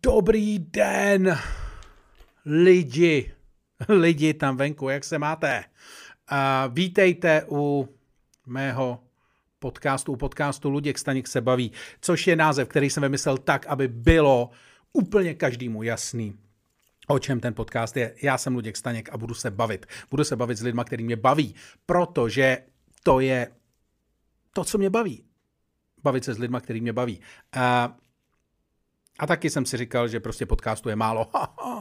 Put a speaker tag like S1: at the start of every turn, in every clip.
S1: Dobrý den, lidi, lidi tam venku, jak se máte? Uh, vítejte u mého podcastu, u podcastu Luděk Staněk se baví, což je název, který jsem vymyslel tak, aby bylo úplně každému jasný, o čem ten podcast je. Já jsem Luděk Staněk a budu se bavit. Budu se bavit s lidmi, který mě baví, protože to je to, co mě baví. Bavit se s lidmi, který mě baví. Uh, a taky jsem si říkal, že prostě podcastu je málo.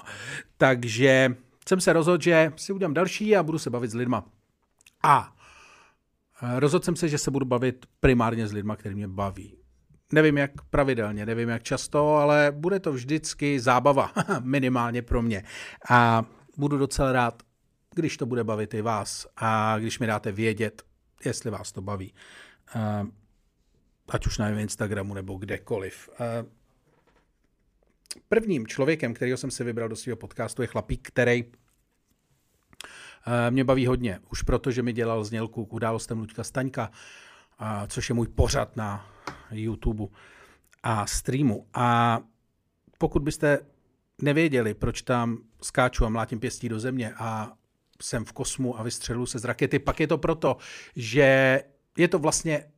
S1: Takže jsem se rozhodl, že si udělám další a budu se bavit s lidma. A eh, rozhodl jsem se, že se budu bavit primárně s lidma, který mě baví. Nevím, jak pravidelně, nevím, jak často, ale bude to vždycky zábava, minimálně pro mě. A budu docela rád, když to bude bavit i vás a když mi dáte vědět, jestli vás to baví. Eh, ať už na Instagramu nebo kdekoliv. Prvním člověkem, kterého jsem si vybral do svého podcastu, je chlapík, který eh, mě baví hodně. Už proto, že mi dělal znělku k událostem Luďka Staňka, což je můj pořad na YouTube a streamu. A pokud byste nevěděli, proč tam skáču a mlátím pěstí do země a jsem v kosmu a vystřelu se z rakety, pak je to proto, že je to vlastně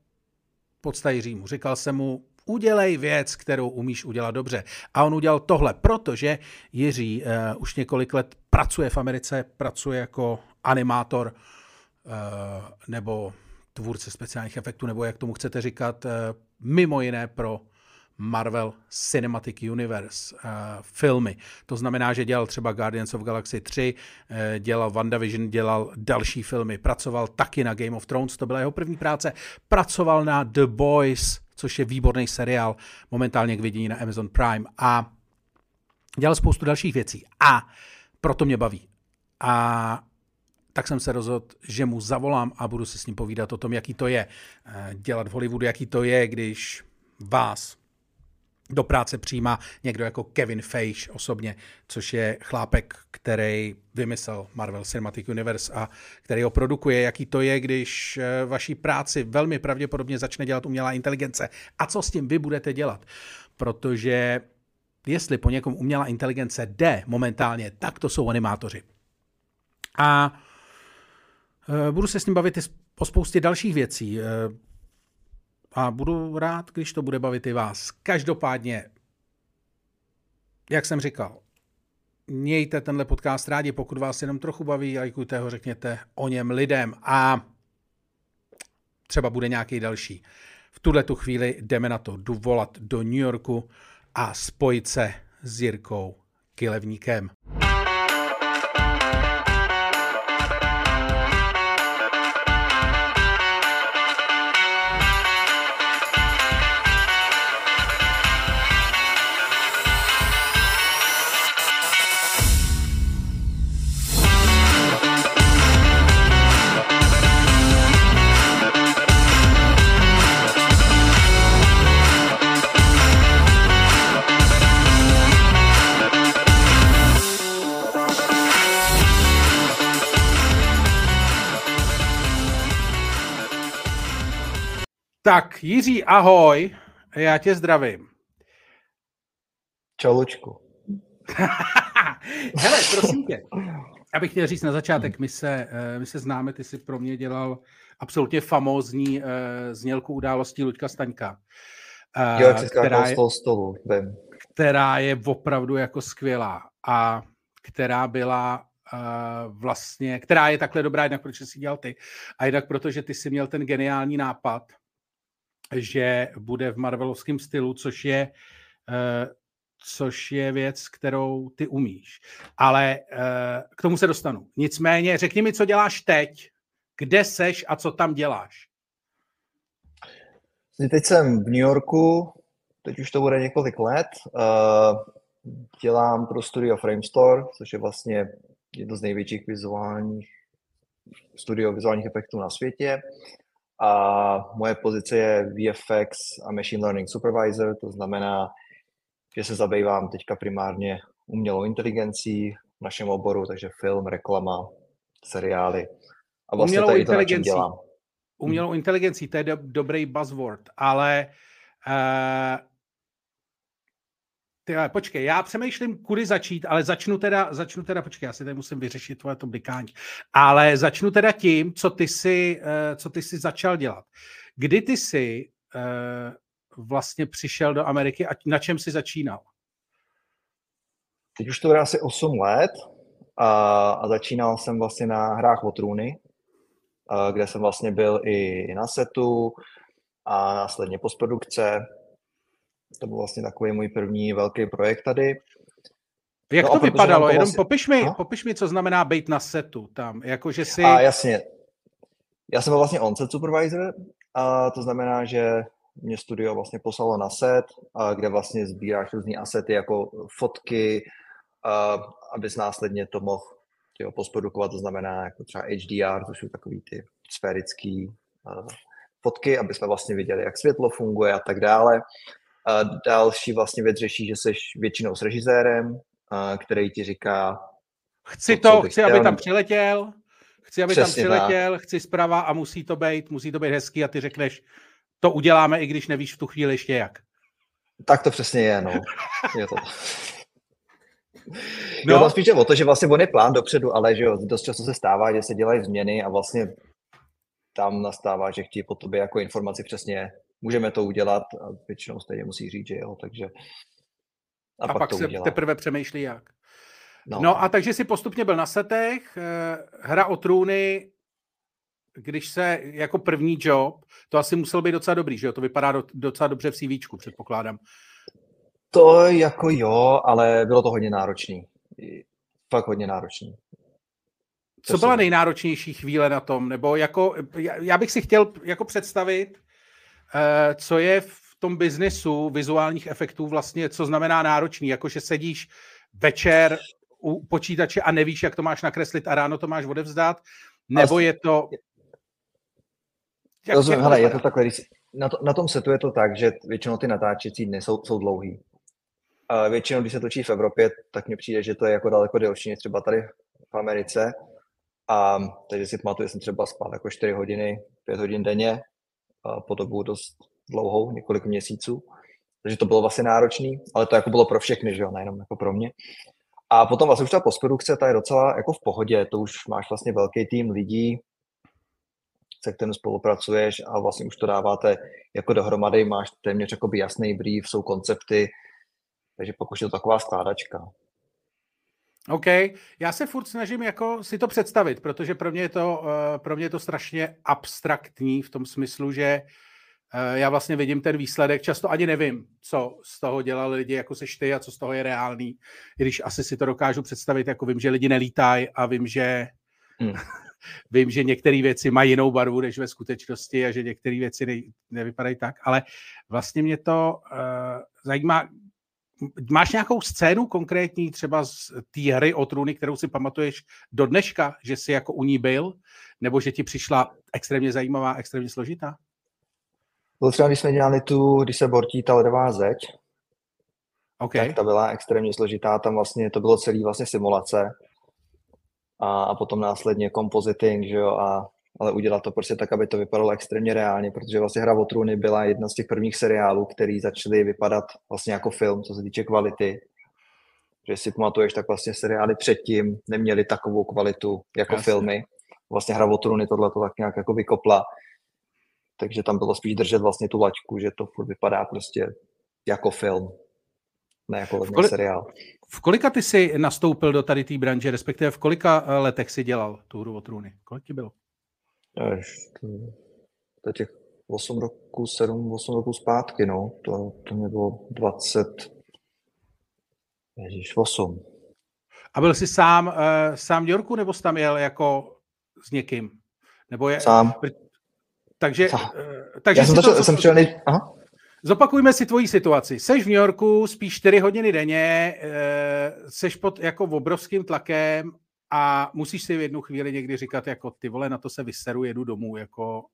S1: podstají Římu. Říkal jsem mu, udělej věc, kterou umíš udělat dobře. A on udělal tohle, protože Jiří uh, už několik let pracuje v Americe, pracuje jako animátor uh, nebo tvůrce speciálních efektů, nebo jak tomu chcete říkat, uh, mimo jiné pro Marvel Cinematic Universe uh, filmy. To znamená, že dělal třeba Guardians of Galaxy 3, uh, dělal WandaVision, dělal další filmy, pracoval taky na Game of Thrones, to byla jeho první práce, pracoval na The Boys, což je výborný seriál, momentálně k vidění na Amazon Prime a dělal spoustu dalších věcí a proto mě baví. A tak jsem se rozhodl, že mu zavolám a budu se s ním povídat o tom, jaký to je eh, dělat v Hollywoodu, jaký to je, když vás do práce přijímá někdo jako Kevin Feige osobně, což je chlápek, který vymyslel Marvel Cinematic Universe a který ho produkuje, jaký to je, když eh, vaší práci velmi pravděpodobně začne dělat umělá inteligence. A co s tím vy budete dělat? Protože jestli po někom umělá inteligence jde momentálně, tak to jsou animátoři. A eh, budu se s ním bavit i o spoustě dalších věcí. A budu rád, když to bude bavit i vás. Každopádně, jak jsem říkal, mějte tenhle podcast rádi, pokud vás jenom trochu baví, lajkujte ho, řekněte o něm lidem a třeba bude nějaký další. V tuhle tu chvíli jdeme na to, jdu volat do New Yorku a spojit se s Jirkou Kilevníkem. Tak, Jiří, ahoj, já tě zdravím.
S2: Čau, Lučku.
S1: Hele, prosím tě, abych chtěl říct na začátek, my se, eh, my se známe, ty jsi pro mě dělal absolutně famózní uh, znělku událostí Luďka Staňka.
S2: Uh, jo, která je, stolu, vím.
S1: která je opravdu jako skvělá a která byla uh, vlastně, která je takhle dobrá, jednak protože jsi dělal ty a jednak protože ty jsi měl ten geniální nápad, že bude v Marvelovském stylu, což je, uh, což je věc, kterou ty umíš. Ale uh, k tomu se dostanu. Nicméně řekni mi, co děláš teď, kde seš a co tam děláš.
S2: Teď jsem v New Yorku, teď už to bude několik let. Uh, dělám pro studio Framestore, což je vlastně jedno z největších vizuálních studio vizuálních efektů na světě. A moje pozice je VFX a Machine Learning Supervisor, to znamená, že se zabývám teďka primárně umělou inteligencí v našem oboru, takže film, reklama, seriály.
S1: A vlastně umělou to je to, na čem dělám. Umělou hmm. inteligencí, to je do, dobrý buzzword, ale uh, Ty, ale počkej, já přemýšlím, kudy začít, ale začnu teda, začnu teda, počkej, já si tady musím vyřešit tvoje to blikání, ale začnu teda tím, co ty si, uh, co ty si začal dělat. Kdy ty si uh, vlastně přišel do Ameriky a na čem si začínal?
S2: Teď už to bude asi 8 let a, a začínal jsem vlastně na hrách o trůny, a, kde jsem vlastně byl i na setu a následně postprodukce. To byl vlastně takový můj první velký projekt tady.
S1: Jak no to vypadalo? To Jenom vlastně... popiš, mi, popiš mi, co znamená být na setu tam. Jako, že si...
S2: A jasně. Já jsem byl vlastně on-set supervisor, a to znamená, že mě studio vlastně poslalo na set, a kde vlastně sbíráš různé asety jako fotky, a abys následně to mohl tyjo, postprodukovat, to znamená jako třeba HDR, to jsou takový ty sférický uh, fotky, aby jsme vlastně viděli, jak světlo funguje a tak dále. A další vlastně věc řeší, že jsi většinou s režisérem, a, který ti říká...
S1: Chci to, chci, chtěl. aby tam přiletěl, chci, aby Přesně tam přiletěl, tak. chci zprava a musí to být, musí to být hezký a ty řekneš, to uděláme, i když nevíš v tu chvíli ještě jak.
S2: Tak to přesně je, no. Je to. No. Jo, spíš o to, že vlastně on je plán dopředu, ale že jo, dost často se stává, že se dělají změny a vlastně tam nastává, že chtějí po tobě jako informaci přesně, můžeme to udělat a většinou stejně musí říct, že jo, takže
S1: a, a pak, pak to se udělá. teprve přemýšlí jak. No. no a takže si postupně byl na setech, eh, hra o trůny, když se jako první job, to asi musel být docela dobrý, že jo? To vypadá docela dobře v CV, předpokládám.
S2: To jako jo, ale bylo to hodně náročný. Fakt hodně náročný.
S1: Co byla nejnáročnější chvíle na tom? Nebo jako, já bych si chtěl jako představit, co je v tom biznesu vizuálních efektů vlastně, co znamená náročný, jako že sedíš večer u počítače a nevíš, jak to máš nakreslit a ráno to máš odevzdat, nebo je to...
S2: Jak, Rozumím, hele, je to takhle, když na, to, na tom setu je to tak, že většinou ty natáčecí dny jsou, jsou dlouhý. A většinou, když se točí v Evropě, tak mně přijde, že to je jako daleko delší než třeba tady v Americe. A takže si pamatuju, že jsem třeba spal jako 4 hodiny, 5 hodin denně, po dobu dost dlouhou, několik měsíců. Takže to bylo vlastně náročný, ale to jako bylo pro všechny, že jo, nejenom jako pro mě. A potom vlastně už ta postprodukce, ta je docela jako v pohodě, to už máš vlastně velký tým lidí, se kterým spolupracuješ a vlastně už to dáváte jako dohromady, máš téměř jako jasný brief, jsou koncepty, takže pokud je to taková skládačka.
S1: OK, já se furt snažím jako si to představit, protože pro mě je to, eh, pro mě je to strašně abstraktní v tom smyslu, že eh, já vlastně vidím ten výsledek, často ani nevím, co z toho dělali lidi, jako seš ty a co z toho je reálný, i když asi si to dokážu představit, jako vím, že lidi nelítají a vím, že hmm. vím, že některé věci mají jinou barvu než ve skutečnosti a že některé věci ne, nevypadají tak, ale vlastně mě to uh, zajímá, Máš nějakou scénu konkrétní třeba z té hry o trůny, kterou si pamatuješ do dneška, že jsi jako u ní byl, nebo že ti přišla extrémně zajímavá, extrémně složitá?
S2: Byl třeba, když jsme dělali tu, když se bortí ta ledová zeď,
S1: okay.
S2: tak ta byla extrémně složitá, tam vlastně to bylo celý vlastně simulace a, a potom následně compositing, že jo, a ale udělat to prostě tak, aby to vypadalo extrémně reálně, protože vlastně Hra o trůny byla jedna z těch prvních seriálů, který začaly vypadat vlastně jako film, co se týče kvality. Že si pamatuješ, tak vlastně seriály předtím neměly takovou kvalitu jako Jasně. filmy. Vlastně Hra o trůny tohle to tak nějak jako vykopla. Takže tam bylo spíš držet vlastně tu laťku, že to furt vypadá prostě jako film, ne jako v kolik, seriál.
S1: V kolika ty jsi nastoupil do tady té branže, respektive v kolika letech si dělal tu hru o trůny? Kolik ti bylo?
S2: Až to těch 8 roků, 7, 8 roků zpátky, no. To, to mě bylo 20, ježíš, 8.
S1: A byl jsi sám, uh, sám v Yorku, nebo jsi tam jel jako s někým? Nebo je,
S2: sám.
S1: Takže,
S2: sám. Uh, takže Já jsem, začal, to, jsem přišel nej... Aha.
S1: Zopakujme si tvoji situaci. Seš v New Yorku, spíš 4 hodiny denně, uh, seš pod jako obrovským tlakem a musíš si v jednu chvíli někdy říkat, jako ty vole, na to se vyseru, jedu domů, jako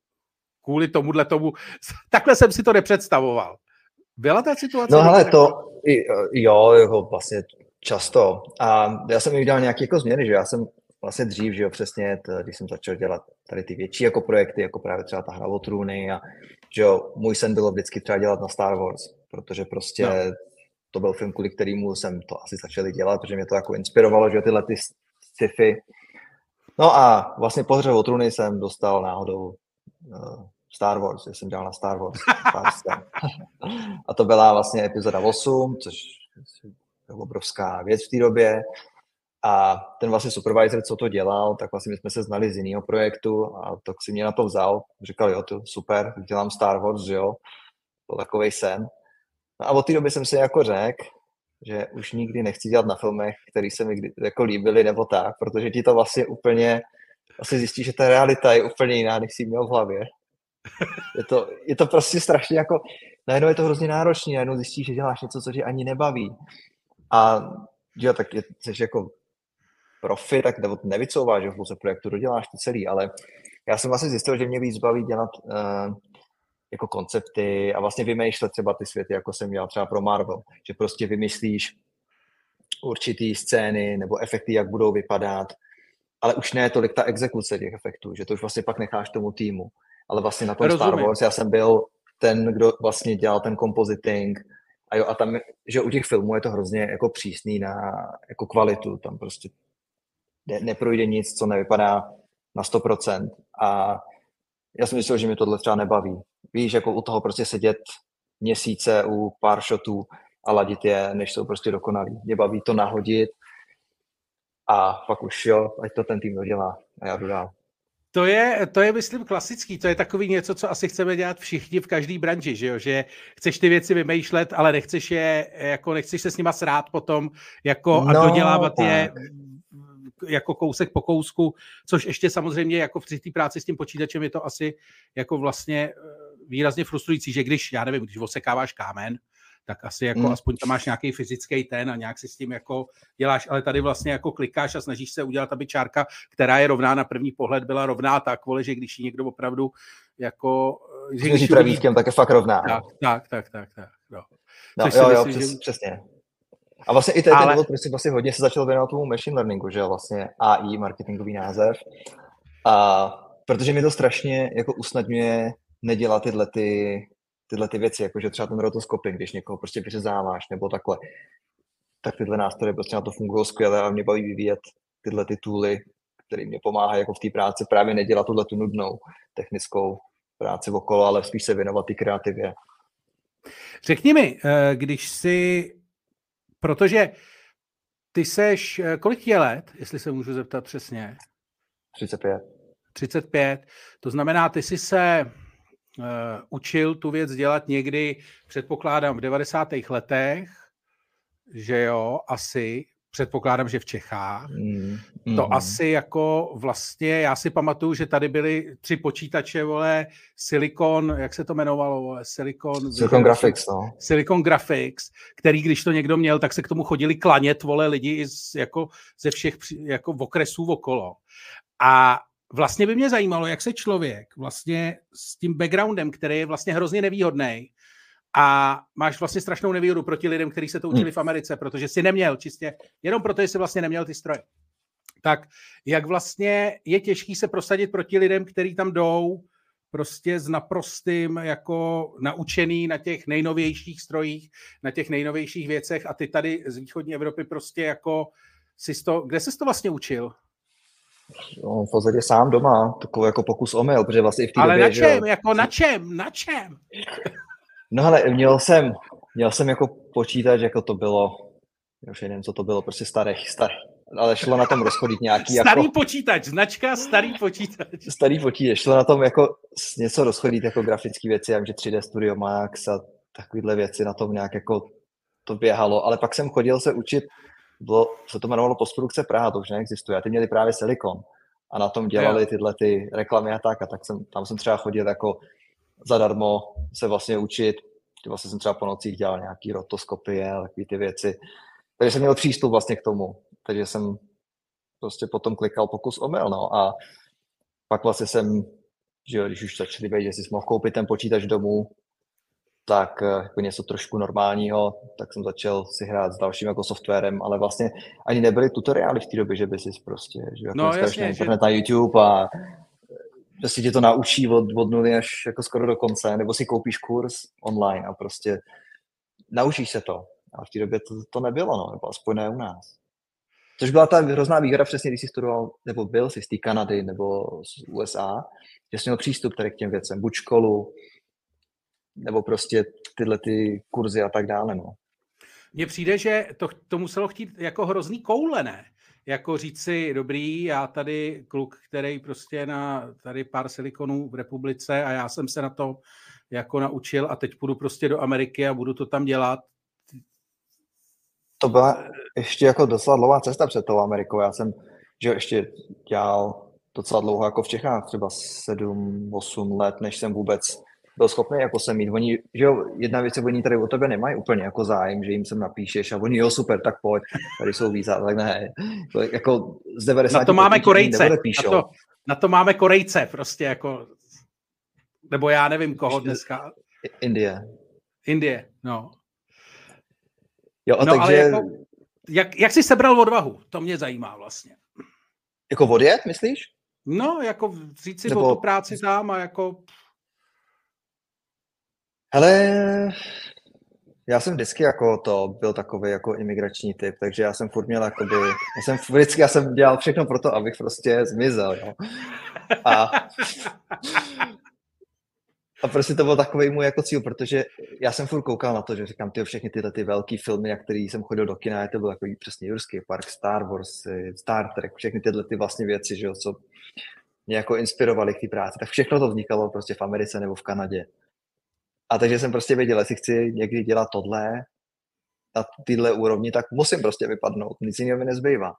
S1: kvůli tomuhle tomu. Takhle jsem si to nepředstavoval. Byla ta situace?
S2: No hele, to jo, jako vlastně často. A já jsem udělal nějaké jako změny, že já jsem vlastně dřív, že jo, přesně, když jsem začal dělat tady ty větší jako projekty, jako právě třeba ta hra o trůny a že jo, můj sen bylo vždycky třeba dělat na Star Wars, protože prostě no. to byl film, kvůli kterému jsem to asi začal dělat, protože mě to jako inspirovalo, že tyhle ty sci-fi. No a vlastně po hře o trůny jsem dostal náhodou uh, Star Wars, já jsem dělal na Star Wars. a to byla vlastně epizoda 8, což je obrovská věc v té době. A ten vlastně supervisor, co to dělal, tak vlastně my jsme se znali z jiného projektu a tak si mě na to vzal. Říkal, jo, to super, dělám Star Wars, jo. To takový sen. No a od té doby jsem si jako řekl, že už nikdy nechci dělat na filmech, které se mi jako líbily nebo tak, protože ti to vlastně úplně, vlastně zjistí, že ta realita je úplně jiná, než si měl v hlavě. Je to, je to prostě strašně jako, najednou je to hrozně náročné, najednou zjistíš, že děláš něco, co tě ani nebaví. A jo, tak je, jsi jako profi, tak nebo nevycouváš, že v projektu doděláš to celý, ale já jsem vlastně zjistil, že mě víc baví dělat uh, jako koncepty a vlastně vymýšlet třeba ty světy, jako jsem dělal třeba pro Marvel, že prostě vymyslíš určitý scény nebo efekty, jak budou vypadat, ale už ne tolik ta exekuce těch efektů, že to už vlastně pak necháš tomu týmu. Ale vlastně na tom Rozumím. Star Wars já jsem byl ten, kdo vlastně dělal ten compositing, a jo, a tam, že u těch filmů je to hrozně jako přísný na jako kvalitu, tam prostě ne, neprojde nic, co nevypadá na 100%. A já si myslím, že mi tohle třeba nebaví. Víš, jako u toho prostě sedět měsíce u pár shotů a ladit je, než jsou prostě dokonalí. Mě baví to nahodit a pak už jo, ať to ten tým dodělá a já jdu dál.
S1: To je, to je, myslím, klasický. To je takový něco, co asi chceme dělat všichni v každé branži, že, jo? že chceš ty věci vymýšlet, ale nechceš je, jako nechceš se s nima srát potom jako a no, dodělávat tak. je jako kousek po kousku, což ještě samozřejmě jako v té práci s tím počítačem je to asi jako vlastně výrazně frustrující, že když, já nevím, když osekáváš kámen, tak asi jako hmm. aspoň tam máš nějaký fyzický ten a nějak si s tím jako děláš, ale tady vlastně jako klikáš a snažíš se udělat, aby čárka, která je rovná na první pohled, byla rovná tak, vole, že když ji někdo opravdu jako...
S2: Že když pravítkem, tak je fakt rovná.
S1: Tak, tak, tak, tak, tak no.
S2: No, jo, jo, myslím, přes, že... přesně. A vlastně i ten, Ale... důvod, proč vlastně hodně se začal věnovat tomu machine learningu, že vlastně AI, marketingový název. A protože mi to strašně jako usnadňuje nedělat tyhle ty, tyhle ty věci, jakože třeba ten rotoskoping, když někoho prostě vyřezáváš nebo takhle, tak tyhle nástroje prostě na to fungují skvěle a mě baví vyvíjet tyhle ty tooly, které mě pomáhají jako v té práci právě nedělat tuhle tu nudnou technickou práci okolo, ale spíš se věnovat ty kreativě.
S1: Řekni mi, eh, když si Protože ty seš, eh, kolik je let, jestli se můžu zeptat přesně?
S2: 35.
S1: 35. To znamená, ty jsi se uh, učil tu věc dělat někdy, předpokládám, v 90. letech, že jo, asi, předpokládám, že v Čechách. Mm, mm. To asi jako vlastně, já si pamatuju, že tady byly tři počítače, vole, Silicon, jak se to jmenovalo, vole, Silicon...
S2: Silicon Graphics, no.
S1: Silicon Graphics, který, když to někdo měl, tak se k tomu chodili klanět, vole, lidi z, jako ze všech jako v okresů okolo. A vlastně by mě zajímalo, jak se člověk vlastně s tím backgroundem, který je vlastně hrozně nevýhodný, a máš vlastně strašnou nevýhodu proti lidem, kteří se to učili hmm. v Americe, protože si neměl čistě, jenom proto, že jsi vlastně neměl ty stroje. Tak jak vlastně je těžký se prosadit proti lidem, kteří tam jdou prostě s naprostým jako naučený na těch nejnovějších strojích, na těch nejnovějších věcech a ty tady z východní Evropy prostě jako si to, kde jsi to vlastně učil?
S2: No, v podstatě sám doma, takový jako pokus omyl, protože vlastně i v té
S1: Ale
S2: době,
S1: na čem, že... jako na čem, na čem?
S2: No ale měl jsem, měl jsem jako počítač, jako to bylo, už nevím, co to bylo, prostě starý, starý. Ale šlo na tom rozchodit nějaký
S1: Starý
S2: jako,
S1: počítač, značka starý počítač.
S2: Starý počítač, šlo na tom jako něco rozchodit jako grafické věci, já vím, že 3D Studio Max a takovéhle věci na tom nějak jako to běhalo, ale pak jsem chodil se učit, bylo, se to jmenovalo postprodukce Praha, to už neexistuje, a ty měli právě Silicon a na tom dělali tyhle ty reklamy a tak, a tak jsem, tam jsem třeba chodil jako zadarmo se vlastně učit. Vlastně jsem třeba po nocích dělal nějaký rotoskopie a takové ty věci. Takže jsem měl přístup vlastně k tomu. Takže jsem prostě potom klikal pokus omyl, no. A pak vlastně jsem, že když už začali být, že si mohl koupit ten počítač domů, tak eh, jako něco trošku normálního, tak jsem začal si hrát s dalším jako softwarem, ale vlastně ani nebyly tutoriály v té době, že by si prostě, že jako no, jasně, internet že... na YouTube a že si tě to naučí od, od nuly až jako skoro do konce, nebo si koupíš kurz online a prostě naučíš se to. A v té době to, to nebylo, no, nebo aspoň ne u nás. Což byla ta hrozná výhoda přesně, když jsi studoval, nebo byl jsi z té Kanady nebo z USA, že jsi měl přístup tady k těm věcem, buď školu, nebo prostě tyhle ty kurzy a tak dále. No.
S1: Mně přijde, že to, to muselo chtít jako hrozný koule, ne? Jako říct si, dobrý, já tady kluk, který prostě na tady pár silikonů v republice a já jsem se na to jako naučil a teď půjdu prostě do Ameriky a budu to tam dělat.
S2: To byla ještě jako docela dlouhá cesta před tou Amerikou. Já jsem že ještě dělal docela dlouho jako v Čechách, třeba 7-8 let, než jsem vůbec byl schopný jako se mít. Oni, že jo, jedna věc, oni tady o tebe nemají úplně jako zájem, že jim sem napíšeš a oni, jo, super, tak pojď, tady jsou víza, tak ne. To jako z 90
S1: na to máme Korejce, na to, na to máme Korejce, prostě jako, nebo já nevím koho dneska.
S2: Indie.
S1: Indie, no.
S2: Jo, a no, takže... Ale jako,
S1: jak, jak jsi sebral odvahu? To mě zajímá vlastně.
S2: Jako odjet, myslíš?
S1: No, jako říct si Nebo... o tu práci tam a jako
S2: Hele, já jsem vždycky jako to byl takový jako imigrační typ, takže já jsem furt měl jakoby, já jsem vždycky, já jsem dělal všechno pro to, abych prostě zmizel, jo. A, a prostě to byl takový můj jako cíl, protože já jsem furt koukal na to, že říkám, ty všechny tyhle ty velké filmy, na který jsem chodil do kina, to byl jako přesně Jurský park, Star Wars, Star Trek, všechny tyhle ty vlastně věci, že jo, co mě jako inspirovaly k té práci, tak všechno to vznikalo prostě v Americe nebo v Kanadě. A takže jsem prostě věděl, jestli chci někdy dělat tohle na téhle úrovni, tak musím prostě vypadnout, nic jiného mi nezbývá.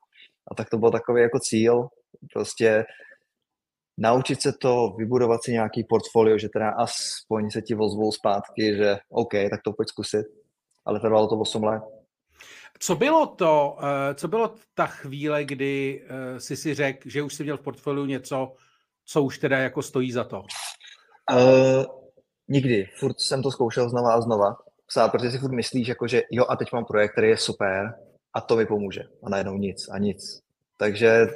S2: A tak to byl takový jako cíl, prostě naučit se to, vybudovat si nějaký portfolio, že teda aspoň se ti ozvou zpátky, že OK, tak to pojď zkusit. Ale trvalo to 8 let.
S1: Co bylo to, eh, co bylo ta chvíle, kdy eh, jsi si řekl, že už jsi měl v portfoliu něco, co už teda jako stojí za to?
S2: Uh, Nikdy. Furt jsem to zkoušel znova a znova psát, protože si furt myslíš, jako, že jo a teď mám projekt, který je super a to mi pomůže. A najednou nic a nic. Takže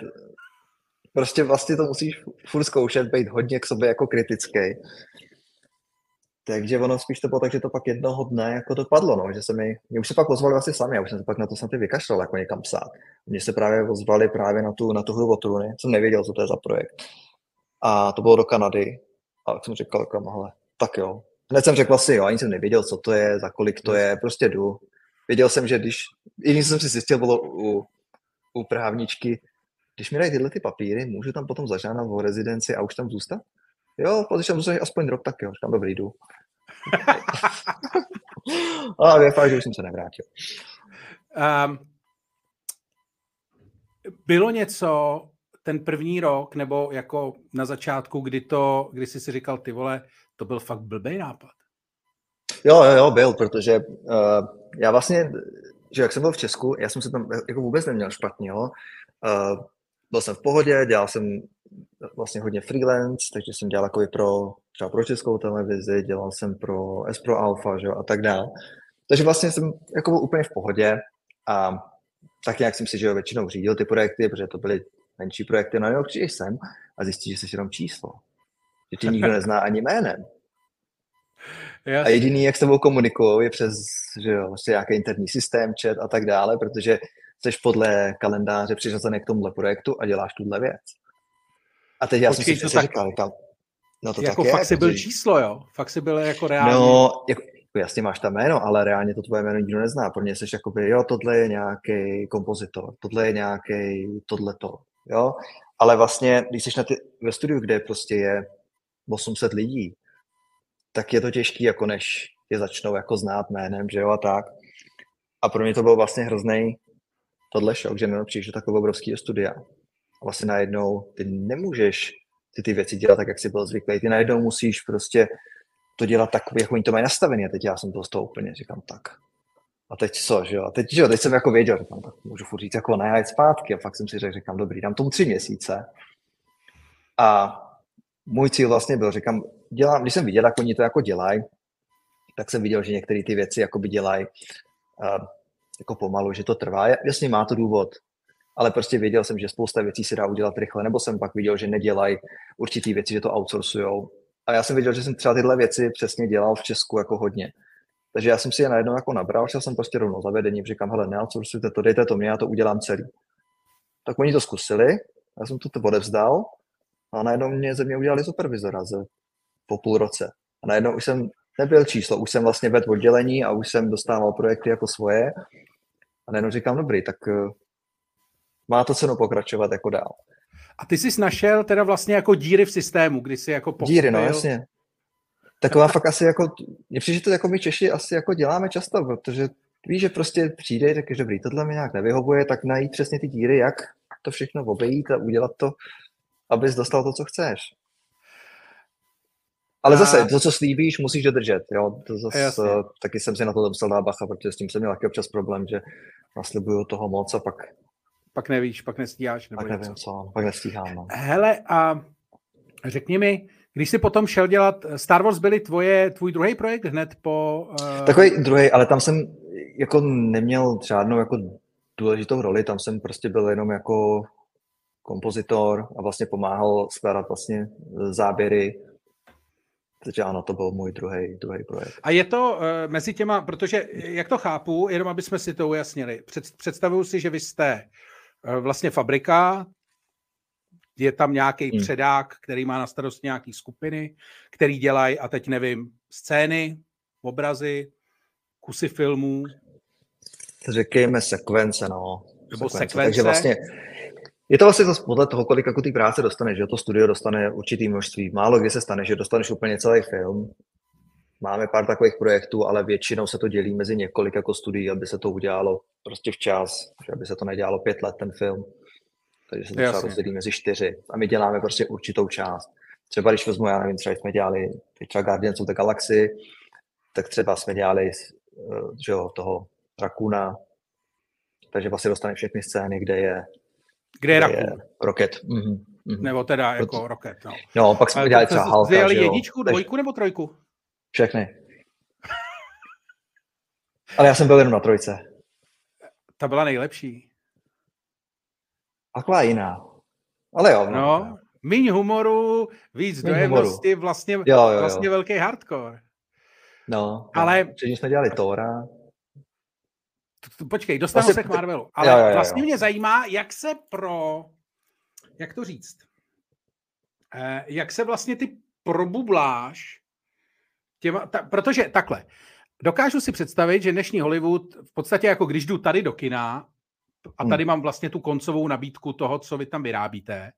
S2: prostě vlastně to musíš furt zkoušet, být hodně k sobě jako kritický. Takže ono spíš to bylo tak, že to pak jednoho dne jako to padlo, no, že se mi, mě už se pak ozvali asi sami, já už jsem se pak na to snad vykašlal, jako někam psát. Mně se právě ozvali právě na tu, na tu hru o trůny, jsem nevěděl, co to je za projekt. A to bylo do Kanady. A jsem říkal, jako, hele, tak jo. Hned jsem řekl si, jo, ani jsem nevěděl, co to je, za kolik to je, prostě jdu. Věděl jsem, že když, jediný jsem si zjistil, bylo u, u právničky, když mi dají tyhle ty papíry, můžu tam potom zažádat o rezidenci a už tam zůstat? Jo, když tam zůstaneš aspoň rok, tak jo, říkám, dobrý, jdu. a je fakt, že už jsem se nevrátil. Um,
S1: bylo něco ten první rok, nebo jako na začátku, kdy to, kdy jsi si říkal, ty vole, to byl fakt blbý nápad.
S2: Jo, jo, jo, byl, protože uh, já vlastně, že jak jsem byl v Česku, já jsem se tam jako vůbec neměl špatně, jo. Uh, byl jsem v pohodě, dělal jsem vlastně hodně freelance, takže jsem dělal jako pro, třeba pro českou televizi, dělal jsem pro S pro Alpha, že jo, a tak dále. Takže vlastně jsem jako byl úplně v pohodě a tak nějak jsem si, že jo, většinou řídil ty projekty, protože to byly menší projekty, no jo, přijdeš sem a zjistíš, že jsi jenom číslo že tě nikdo nezná ani jménem. Jasně. A jediný, jak s tebou komunikují, je přes že jo, vlastně nějaký interní systém, chat a tak dále, protože jsi podle kalendáře přiřazený k tomuhle projektu a děláš tuhle věc. A teď já Počkej, jsem si přesně tak, říkal, říkal,
S1: no to jako tak fakt je, si byl číslo, jo? Fakt si byl jako reálně.
S2: No, jako, jako jasně máš tam jméno, ale reálně to tvoje jméno nikdo nezná. Pro mě jsi jakoby, jo, tohle je nějaký kompozitor, tohle je nějaký tohleto, jo. Ale vlastně, když jsi na ty, ve studiu, kde prostě je 800 lidí, tak je to těžký, jako než je začnou jako znát jménem, že jo, a tak. A pro mě to byl vlastně hrozný tohle šok, že přijdeš do takové obrovského studia. A vlastně najednou ty nemůžeš ty ty věci dělat tak, jak jsi byl zvyklý. Ty najednou musíš prostě to dělat tak, jak oni to mají nastavené. A teď já jsem to z toho úplně říkám tak. A teď co, že jo? A teď, že jo, teď jsem jako věděl, říkám, tak můžu furt říct jako ne, zpátky. A fakt jsem si řekl, říkám, dobrý, dám tomu tři měsíce. A můj cíl vlastně byl, říkám, dělám, když jsem viděl, jak oni to jako dělají, tak jsem viděl, že některé ty věci jakoby dělají uh, jako pomalu, že to trvá. Jasně má to důvod, ale prostě věděl jsem, že spousta věcí se dá udělat rychle, nebo jsem pak viděl, že nedělají určitý věci, že to outsourcujou. A já jsem viděl, že jsem třeba tyhle věci přesně dělal v Česku jako hodně. Takže já jsem si je najednou jako nabral, šel jsem prostě rovnou zavedení, říkám, hele, neoutsourcujte to, dejte to mě, já to udělám celý. Tak oni to zkusili, já jsem to odevzdal a najednou mě ze mě udělali supervizora ze, po půl roce. A najednou už jsem nebyl číslo, už jsem vlastně vedl oddělení a už jsem dostával projekty jako svoje. A najednou říkám, dobrý, tak uh, má to cenu pokračovat jako dál.
S1: A ty jsi našel teda vlastně jako díry v systému, kdy jsi jako
S2: pochopil... Díry, no jasně. Taková fakt asi jako, mně přijde, že to jako my Češi asi jako děláme často, protože víš, že prostě přijde, tak dobrý, tohle mi nějak nevyhovuje, tak najít přesně ty díry, jak to všechno obejít a udělat to, abys dostal to, co chceš. Ale zase, to, co slíbíš, musíš dodržet. Jo? To zase, taky jsem si na to musel dát bacha, protože s tím jsem měl taky občas problém, že naslibuju toho moc a pak...
S1: Pak nevíš, pak nestíháš.
S2: Nebo pak nevím co, pak nestíhám. No.
S1: Hele, a řekni mi, když jsi potom šel dělat, Star Wars byly tvoje, tvůj druhý projekt hned po...
S2: Uh... Takový druhý, ale tam jsem jako neměl žádnou jako důležitou roli, tam jsem prostě byl jenom jako kompozitor a vlastně pomáhal skládat vlastně záběry takže ano, to byl můj druhý, druhý projekt.
S1: A je to uh, mezi těma, protože jak to chápu, jenom aby jsme si to ujasnili, před, představuju si, že vy jste uh, vlastně fabrika, je tam nějaký hmm. předák, který má na starost nějaký skupiny, který dělají, a teď nevím, scény, obrazy, kusy filmů.
S2: Řekněme sekvence, no.
S1: Nebo sekvence. sekvence.
S2: Takže vlastně je to vlastně zase podle toho, kolik jako ty práce dostaneš, že to studio dostane určitý množství. Málo kdy se stane, že dostaneš úplně celý film. Máme pár takových projektů, ale většinou se to dělí mezi několik jako studií, aby se to udělalo prostě včas, že aby se to nedělalo pět let ten film. Takže se to třeba rozdělí mezi čtyři. A my děláme prostě určitou část. Třeba když vezmu, já nevím, třeba jsme dělali třeba Guardians of the Galaxy, tak třeba jsme dělali eh, že jo, toho Rakuna, takže vlastně dostane všechny scény, kde je
S1: kde je Rakun?
S2: Rocket. Mm-hmm.
S1: Nebo teda jako Proto... Rocket, no.
S2: No, pak jsme dělali třeba Halka,
S1: Dělali jedničku, dvojku nebo trojku?
S2: Všechny. Ale já jsem byl jenom na trojce.
S1: Ta byla nejlepší.
S2: Taková jiná. Ale jo.
S1: No, no míň humoru, víc dojemnosti, vlastně, jo, jo, jo. vlastně velký hardcore.
S2: No, ale... Předtím jsme dělali Tora.
S1: Počkej, dostanu vlastně, se k Marvelu. Ale jo, jo, jo. vlastně mě zajímá, jak se pro, jak to říct, eh, jak se vlastně ty probubláš těma, ta, protože takhle, dokážu si představit, že dnešní Hollywood v podstatě jako když jdu tady do kina a hmm. tady hmm. mám vlastně tu koncovou nabídku toho, co vy tam vyrábíte,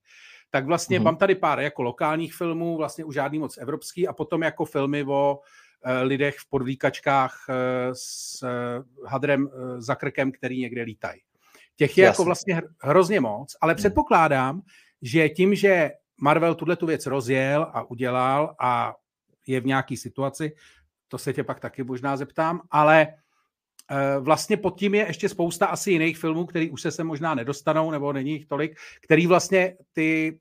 S1: tak vlastně hmm. mám tady pár jako lokálních filmů, vlastně už žádný moc evropský a potom jako filmy o lidech v podvíkačkách eh, s eh, hadrem za krkem, který někde lítají. Těch je jako Jasně. jako vlastně hrozně moc, ale hmm. předpokládám, že tím, že Marvel tuhle tu věc rozjel a udělal a je v nějaké situaci, to se tě pak taky možná zeptám, ale vlastně pod tím je ještě spousta asi jiných filmů, který už se sem možná nedostanou, nebo není jich tolik, který vlastně ty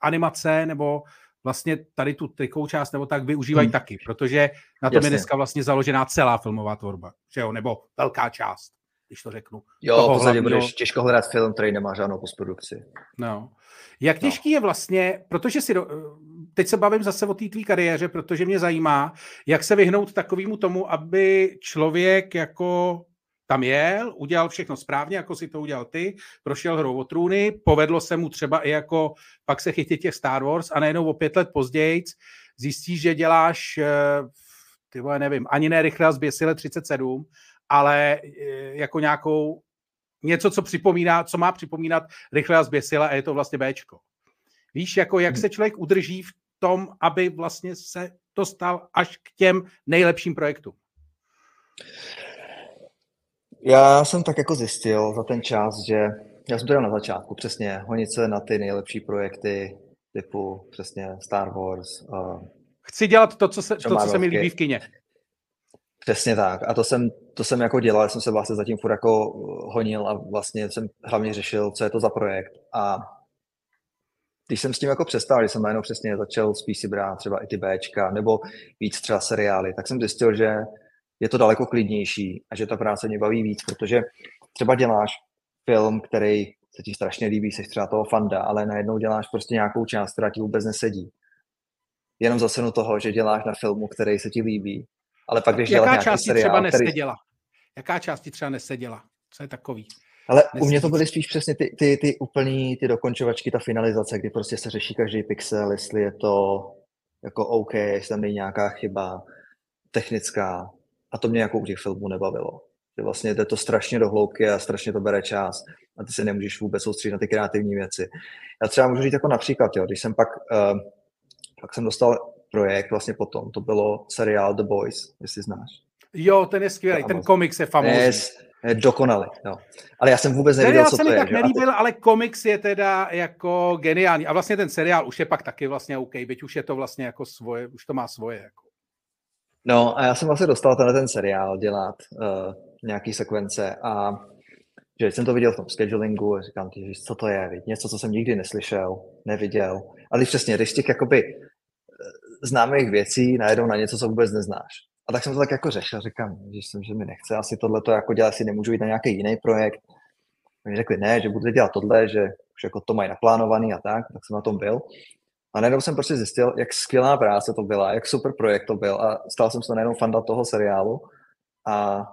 S1: animace nebo vlastně tady tu trikou část nebo tak využívají hmm. taky, protože na tom Jasně. je dneska vlastně založená celá filmová tvorba, že jo, nebo velká část, když to řeknu.
S2: Jo, v podstatě hlavního... budeš těžko hledat film, který nemá žádnou postprodukci.
S1: No. Jak no. těžký no. je vlastně, protože si, do, teď se bavím zase o té tvý kariéře, protože mě zajímá, jak se vyhnout takovému tomu, aby člověk jako tam jel, udělal všechno správně, jako si to udělal ty, prošel hrou o trůny, povedlo se mu třeba i jako pak se chytit těch Star Wars a najednou o pět let později zjistíš, že děláš, eh, ty vole, nevím, ani ne rychle zběsile 37, ale eh, jako nějakou něco, co připomíná, co má připomínat rychle a zběsile a je to vlastně Bčko. Víš, jako jak se člověk udrží v tom, aby vlastně se dostal až k těm nejlepším projektům.
S2: Já jsem tak jako zjistil za ten čas, že já jsem to dělal na začátku, přesně, honit se na ty nejlepší projekty typu přesně Star Wars. Uh,
S1: Chci dělat to, co se, to, co se mi líbí v kině.
S2: Přesně tak. A to jsem, to jsem jako dělal, jsem se vlastně zatím furt jako honil a vlastně jsem hlavně řešil, co je to za projekt. A když jsem s tím jako přestal, když jsem najednou přesně začal spíš si brát třeba i ty Bčka nebo víc třeba seriály, tak jsem zjistil, že je to daleko klidnější a že ta práce mě baví víc, protože třeba děláš film, který se ti strašně líbí, jsi třeba toho fanda, ale najednou děláš prostě nějakou část, která ti vůbec nesedí. Jenom za cenu toho, že děláš na filmu, který se ti líbí Ale pak, když
S1: Jaká část ti třeba neseděla? Který... Jaká část ti třeba neseděla? Co je takový?
S2: Ale u mě to byly spíš přesně ty, ty, ty úplný, ty dokončovačky, ta finalizace, kdy prostě se řeší každý pixel, jestli je to jako OK, jestli tam není nějaká chyba technická. A to mě jako u těch filmů nebavilo. Že vlastně jde to strašně do hloubky a strašně to bere čas a ty se nemůžeš vůbec soustředit na ty kreativní věci. Já třeba můžu říct jako například, jo, když jsem pak, uh, pak jsem dostal projekt vlastně potom, to bylo seriál The Boys, jestli znáš.
S1: Jo, ten je skvělý, ten komiks je famózní. Yes,
S2: je dokonalý, no. Ale já jsem vůbec nevěděl, co
S1: to
S2: je.
S1: Tak nelíbil, ty... ale komiks je teda jako geniální. A vlastně ten seriál už je pak taky vlastně OK, byť už je to vlastně jako svoje, už to má svoje. Jako.
S2: No a já jsem vlastně dostal tenhle ten seriál dělat uh, nějaký sekvence a že jsem to viděl v tom schedulingu a říkám, že co to je, něco, co jsem nikdy neslyšel, neviděl. Ale přesně, když těch jakoby eh, známých věcí najednou na něco, co vůbec neznáš. A tak jsem to tak jako řešil, říkám, že jsem, že mi nechce asi tohle to jako dělat, asi nemůžu jít na nějaký jiný projekt. Mi řekli, ne, že budu dělat tohle, že už jako to mají naplánovaný a tak, tak jsem na tom byl. A najednou jsem prostě zjistil, jak skvělá práce to byla, jak super projekt to byl a stal jsem se najednou fanda toho seriálu. A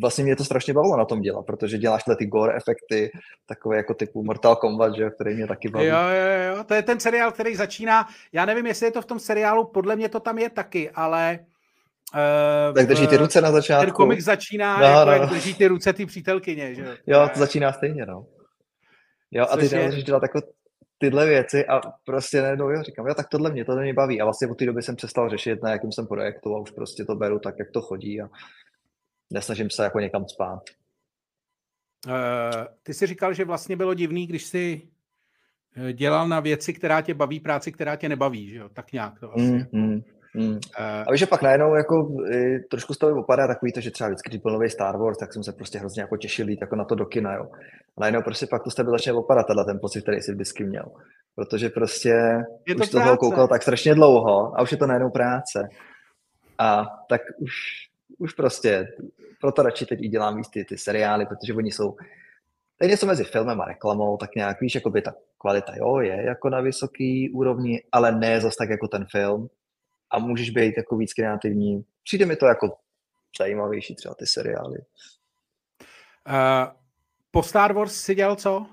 S2: vlastně mě to strašně bavilo na tom dělat, protože děláš tyhle ty gore efekty, takové jako typu Mortal Kombat, že, který mě taky baví.
S1: Jo, jo, jo, to je ten seriál, který začíná, já nevím, jestli je to v tom seriálu, podle mě to tam je taky, ale
S2: Uh, tak drží ty ruce na začátku.
S1: Ten komik začíná, no, jako no. jak drží ty ruce ty přítelkyně, že
S2: jo? to začíná stejně, no. Jo, a ty je... dělat jako tyhle věci a prostě najednou jo, říkám, jo, tak tohle mě, tohle mě baví. A vlastně od té doby jsem přestal řešit, na jakým jsem projektu a už prostě to beru tak, jak to chodí a nesnažím se jako někam spát.
S1: Uh, ty jsi říkal, že vlastně bylo divný, když jsi eh, dělal na věci, která tě baví, práci, která tě nebaví, že jo? Tak nějak to asi. Mm, mm,
S2: mm. Uh, a víš, že pak najednou jako trošku z toho opadá takový to, že třeba vždycky, když byl nový Star Wars, tak jsem se prostě hrozně jako těšil jít jako na to do kina, jo. A najednou prostě pak to z tebe začne opadat, tenhle ten pocit, který jsi vždycky měl. Protože prostě je to už toho koukal tak strašně dlouho a už je to najednou práce. A tak už už prostě, proto radši teď i dělám víc ty, ty seriály, protože oni jsou, teď něco mezi filmem a reklamou, tak nějak, víš, jako by ta kvalita, jo, je jako na vysoký úrovni, ale ne zase tak jako ten film a můžeš být jako víc kreativní. Přijde mi to jako zajímavější třeba ty seriály.
S1: Uh, po Star Wars si dělal co?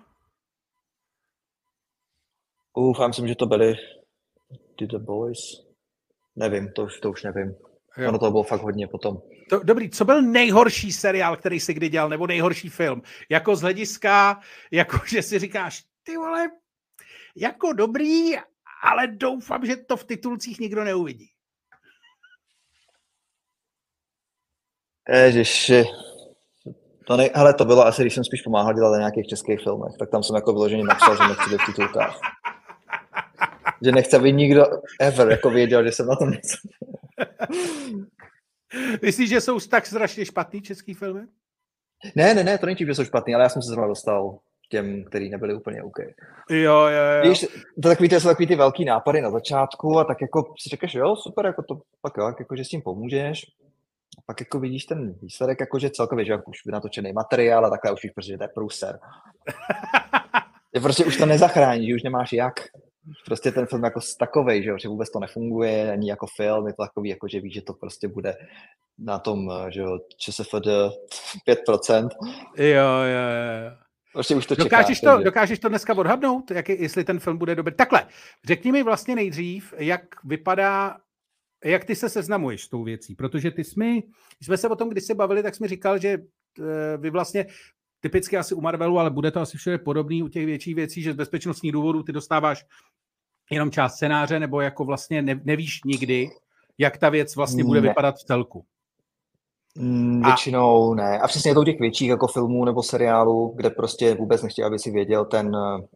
S2: Uf, já myslím, že to byly The Boys. Nevím, to už, to už nevím. Jo. Ono to bylo fakt hodně potom.
S1: To, dobrý, co byl nejhorší seriál, který jsi kdy dělal, nebo nejhorší film? Jako z hlediska, jako že si říkáš, ty vole, jako dobrý, ale doufám, že to v titulcích nikdo neuvidí.
S2: Ježiši. To ne, hele, to bylo asi, když jsem spíš pomáhal dělat na nějakých českých filmech, tak tam jsem jako vyloženě napsal, že nechci být v titulkách. Že nechce, aby nikdo ever jako věděl, že jsem na tom něco.
S1: Myslíš, že jsou tak strašně špatný český filmy?
S2: Ne, ne, ne, to není tím, že jsou špatný, ale já jsem se zrovna dostal těm, který nebyli úplně OK.
S1: Jo, jo, jo.
S2: Víš, to takový, to jsou takový ty velký nápady na začátku a tak jako si řekneš, jo, super, jako to pak jo, jako, že s tím pomůžeš. A pak jako vidíš ten výsledek, jako že celkově, že už vynatočený materiál a takhle už víš, protože to je průser. Je prostě už to nezachrání, že už nemáš jak prostě ten film jako takovej, že, že vůbec to nefunguje, ani jako film, je to takový, jako že víš, že to prostě bude na tom, že jo, ČSFD 5%.
S1: Jo, jo, jo.
S2: Prostě už to
S1: dokážeš,
S2: čeká,
S1: to, dokážeš to dneska odhadnout, jak, jestli ten film bude dobrý? Takhle, řekni mi vlastně nejdřív, jak vypadá, jak ty se seznamuješ s tou věcí, protože ty jsme, když jsme se o tom když se bavili, tak jsi mi říkal, že eh, vy vlastně typicky asi u Marvelu, ale bude to asi všude podobný u těch větších věcí, že z bezpečnostních důvodů ty dostáváš jenom část scénáře, nebo jako vlastně nevíš nikdy, jak ta věc vlastně bude ne. vypadat v celku.
S2: Mm, většinou a... ne. A přesně to u těch větších jako filmů nebo seriálů, kde prostě vůbec nechtěl, aby si věděl ten eh,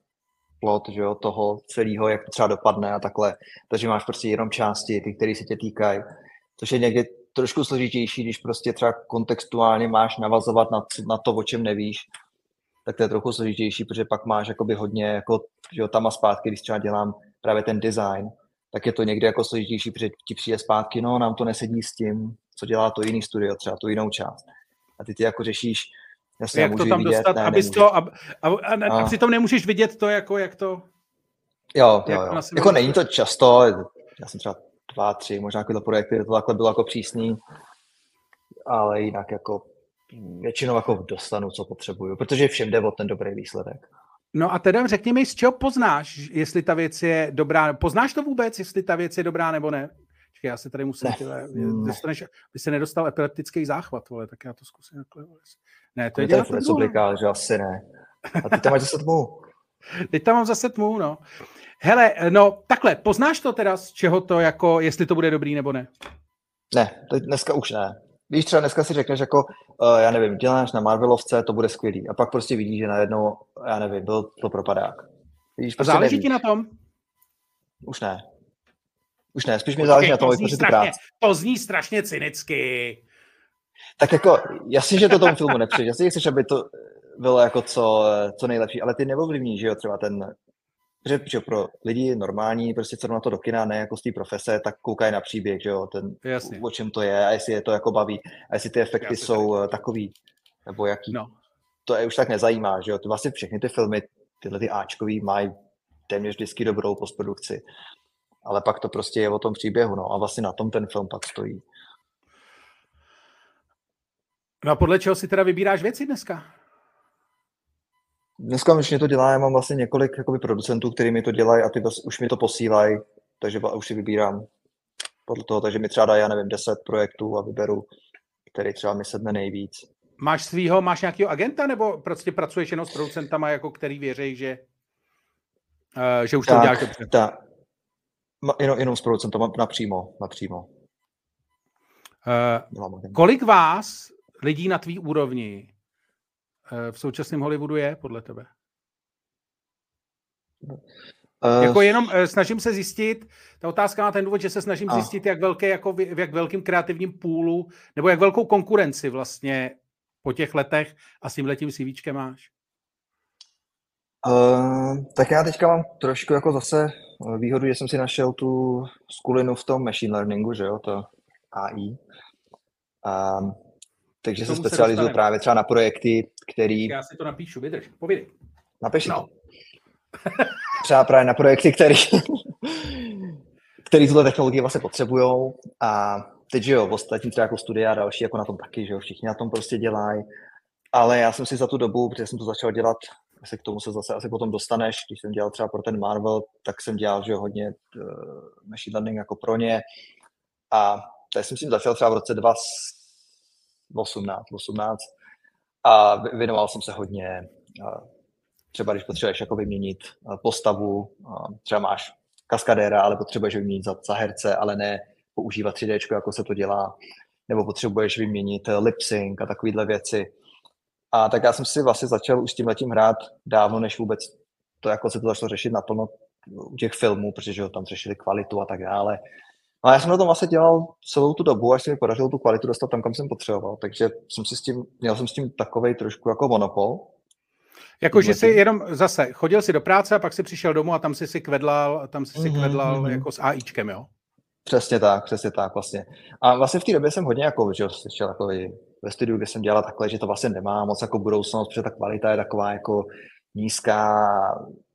S2: plot že jo, toho celého, jak to třeba dopadne a takhle. Takže máš prostě jenom části, ty, které se tě týkají. Což je někdy trošku složitější, když prostě třeba kontextuálně máš navazovat na, na to, o čem nevíš, tak to je trochu složitější, protože pak máš jakoby hodně jako, že jo, tam a zpátky, když třeba dělám právě ten design, tak je to někdy jako složitější, protože ti přijde zpátky, no nám to nesedí s tím, co dělá to jiný studio, třeba tu jinou část. A ty ty jako řešíš,
S1: jasně, jak to tam vidět, dostat, ne, abys to, a, a, a, a, a přitom nemůžeš vidět to, jako jak to...
S2: Jo, jo, jo. Jako není to často, já jsem třeba dva, tři, možná jako projekty, to takhle bylo jako přísný, ale jinak jako většinou jako dostanu, co potřebuju, protože všem jde o ten dobrý výsledek.
S1: No a teda řekni mi, z čeho poznáš, jestli ta věc je dobrá. Poznáš to vůbec, jestli ta věc je dobrá nebo ne? Čekaj, já se tady musím... Ne. Tyhle, dostaneš, by se nedostal epileptický záchvat, vole, tak já to zkusím takhle.
S2: Ne, to je dělat to že asi ne. A ty tam máš zase tmu.
S1: Teď tam mám zase tmu, no. Hele, no takhle, poznáš to teda, z čeho to jako, jestli to bude dobrý nebo ne?
S2: Ne, to dneska už ne. Víš, třeba dneska si řekneš jako, uh, já nevím, děláš na Marvelovce, to bude skvělý. A pak prostě vidíš, že najednou, já nevím, byl to propadák.
S1: Víš, prostě záleží nevíš. ti na tom?
S2: Už ne. Už ne, spíš mi záleží na tom, to zní,
S1: strašně, to zní strašně cynicky.
S2: Tak jako, jasně, že to tomu filmu nepřijde. Jasně, chceš, aby to bylo jako co, co nejlepší, ale ty neovlivní, že jo, třeba ten že, že pro lidi normální, prostě co na to do kina, ne jako z té profese, tak koukají na příběh, že jo, ten, Jasně. o čem to je a jestli je to jako baví a jestli ty efekty Jasně, jsou. Eh, takový, nebo jaký. No. To je už tak nezajímá, že jo, to vlastně všechny ty filmy, tyhle ty Ačkový mají téměř vždycky dobrou postprodukci. Ale pak to prostě je o tom příběhu, no a vlastně na tom ten film pak stojí.
S1: No a podle čeho si teda vybíráš věci dneska?
S2: Dneska už mě to dělá, já mám vlastně několik jakoby, producentů, kteří mi to dělají a ty už mi to posílají, takže už si vybírám podle toho, takže mi třeba dají, já nevím, 10 projektů a vyberu, který třeba mi sedne nejvíc.
S1: Máš svýho, máš nějakého agenta, nebo prostě pracuješ jenom s producentama, jako který věří, že, uh, že už tak, to uděláš dobře?
S2: Tak, jenom, jenom s producentama napřímo, napřímo.
S1: Uh, kolik vás lidí na tvý úrovni v současném Hollywoodu je podle tebe? Uh, jako jenom uh, snažím se zjistit, ta otázka má ten důvod, že se snažím uh, zjistit, jak velké, jako v, v jak velkým kreativním půlu, nebo jak velkou konkurenci vlastně po těch letech a s tím letím CVčkem máš.
S2: Uh, tak já teďka mám trošku jako zase výhodu, že jsem si našel tu skulinu v tom machine learningu, že jo, to AI. Um, takže se specializuju se právě třeba na projekty, který...
S1: Já si to napíšu, vydrž, povídej.
S2: Napiš. No. třeba právě na projekty, který, který tuhle technologii vlastně potřebují a teď, že jo, ostatní třeba jako studia a další jako na tom taky, že jo, všichni na tom prostě dělají, ale já jsem si za tu dobu, protože jsem to začal dělat, se k tomu se zase asi potom dostaneš, když jsem dělal třeba pro ten Marvel, tak jsem dělal, že jo, hodně uh, machine learning jako pro ně. A to jsem si začal třeba v roce 2 18, 18 a věnoval jsem se hodně, třeba když potřebuješ jako vyměnit postavu, třeba máš kaskadéra, ale potřebuješ vyměnit za, za herce, ale ne používat 3D, jako se to dělá, nebo potřebuješ vyměnit lip sync a takovéhle věci. A tak já jsem si vlastně začal už s tím letím hrát dávno, než vůbec to jako se to začalo řešit naplno u těch filmů, protože tam řešili kvalitu a tak dále. A já jsem na tom vlastně dělal celou tu dobu, až se mi podařilo tu kvalitu dostat tam, kam jsem potřeboval. Takže jsem si s tím, měl jsem s tím takový trošku jako monopol.
S1: Jako, že jsi jenom zase chodil si do práce a pak si přišel domů a tam si si kvedlal, tam si si mm-hmm. kvedlal mm-hmm. jako s AIčkem, jo?
S2: Přesně tak, přesně tak vlastně. A vlastně v té době jsem hodně jako, že šel jako ve studiu, kde jsem dělal takhle, že to vlastně nemá moc jako budoucnost, protože ta kvalita je taková jako nízká,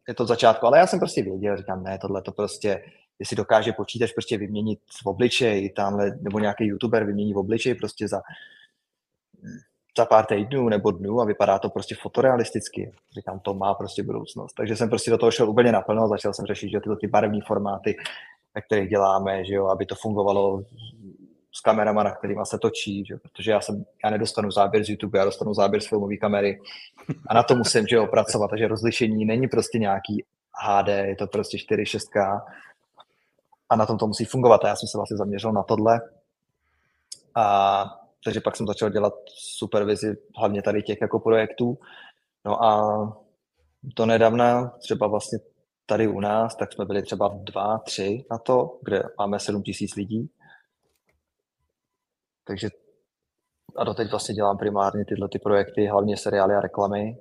S2: je to v začátku, ale já jsem prostě věděl, říkám, ne, tohle to prostě jestli dokáže počítač prostě vyměnit v obličej, tamhle, nebo nějaký youtuber vymění v obličej prostě za, za pár týdnů nebo dnů a vypadá to prostě fotorealisticky. Říkám, to má prostě budoucnost. Takže jsem prostě do toho šel úplně naplno a začal jsem řešit, že tyto ty barevné formáty, ve kterých děláme, že jo, aby to fungovalo s kamerama, na kterými se točí, že? protože já, jsem, já nedostanu záběr z YouTube, já dostanu záběr z filmové kamery a na to musím že jo, pracovat, takže rozlišení není prostě nějaký HD, je to prostě 4 6K a na tom to musí fungovat. A já jsem se vlastně zaměřil na tohle. A takže pak jsem začal dělat supervizi hlavně tady těch jako projektů. No a to nedávna, třeba vlastně tady u nás, tak jsme byli třeba dva, tři na to, kde máme 7 tisíc lidí. Takže a doteď vlastně dělám primárně tyhle ty projekty, hlavně seriály a reklamy.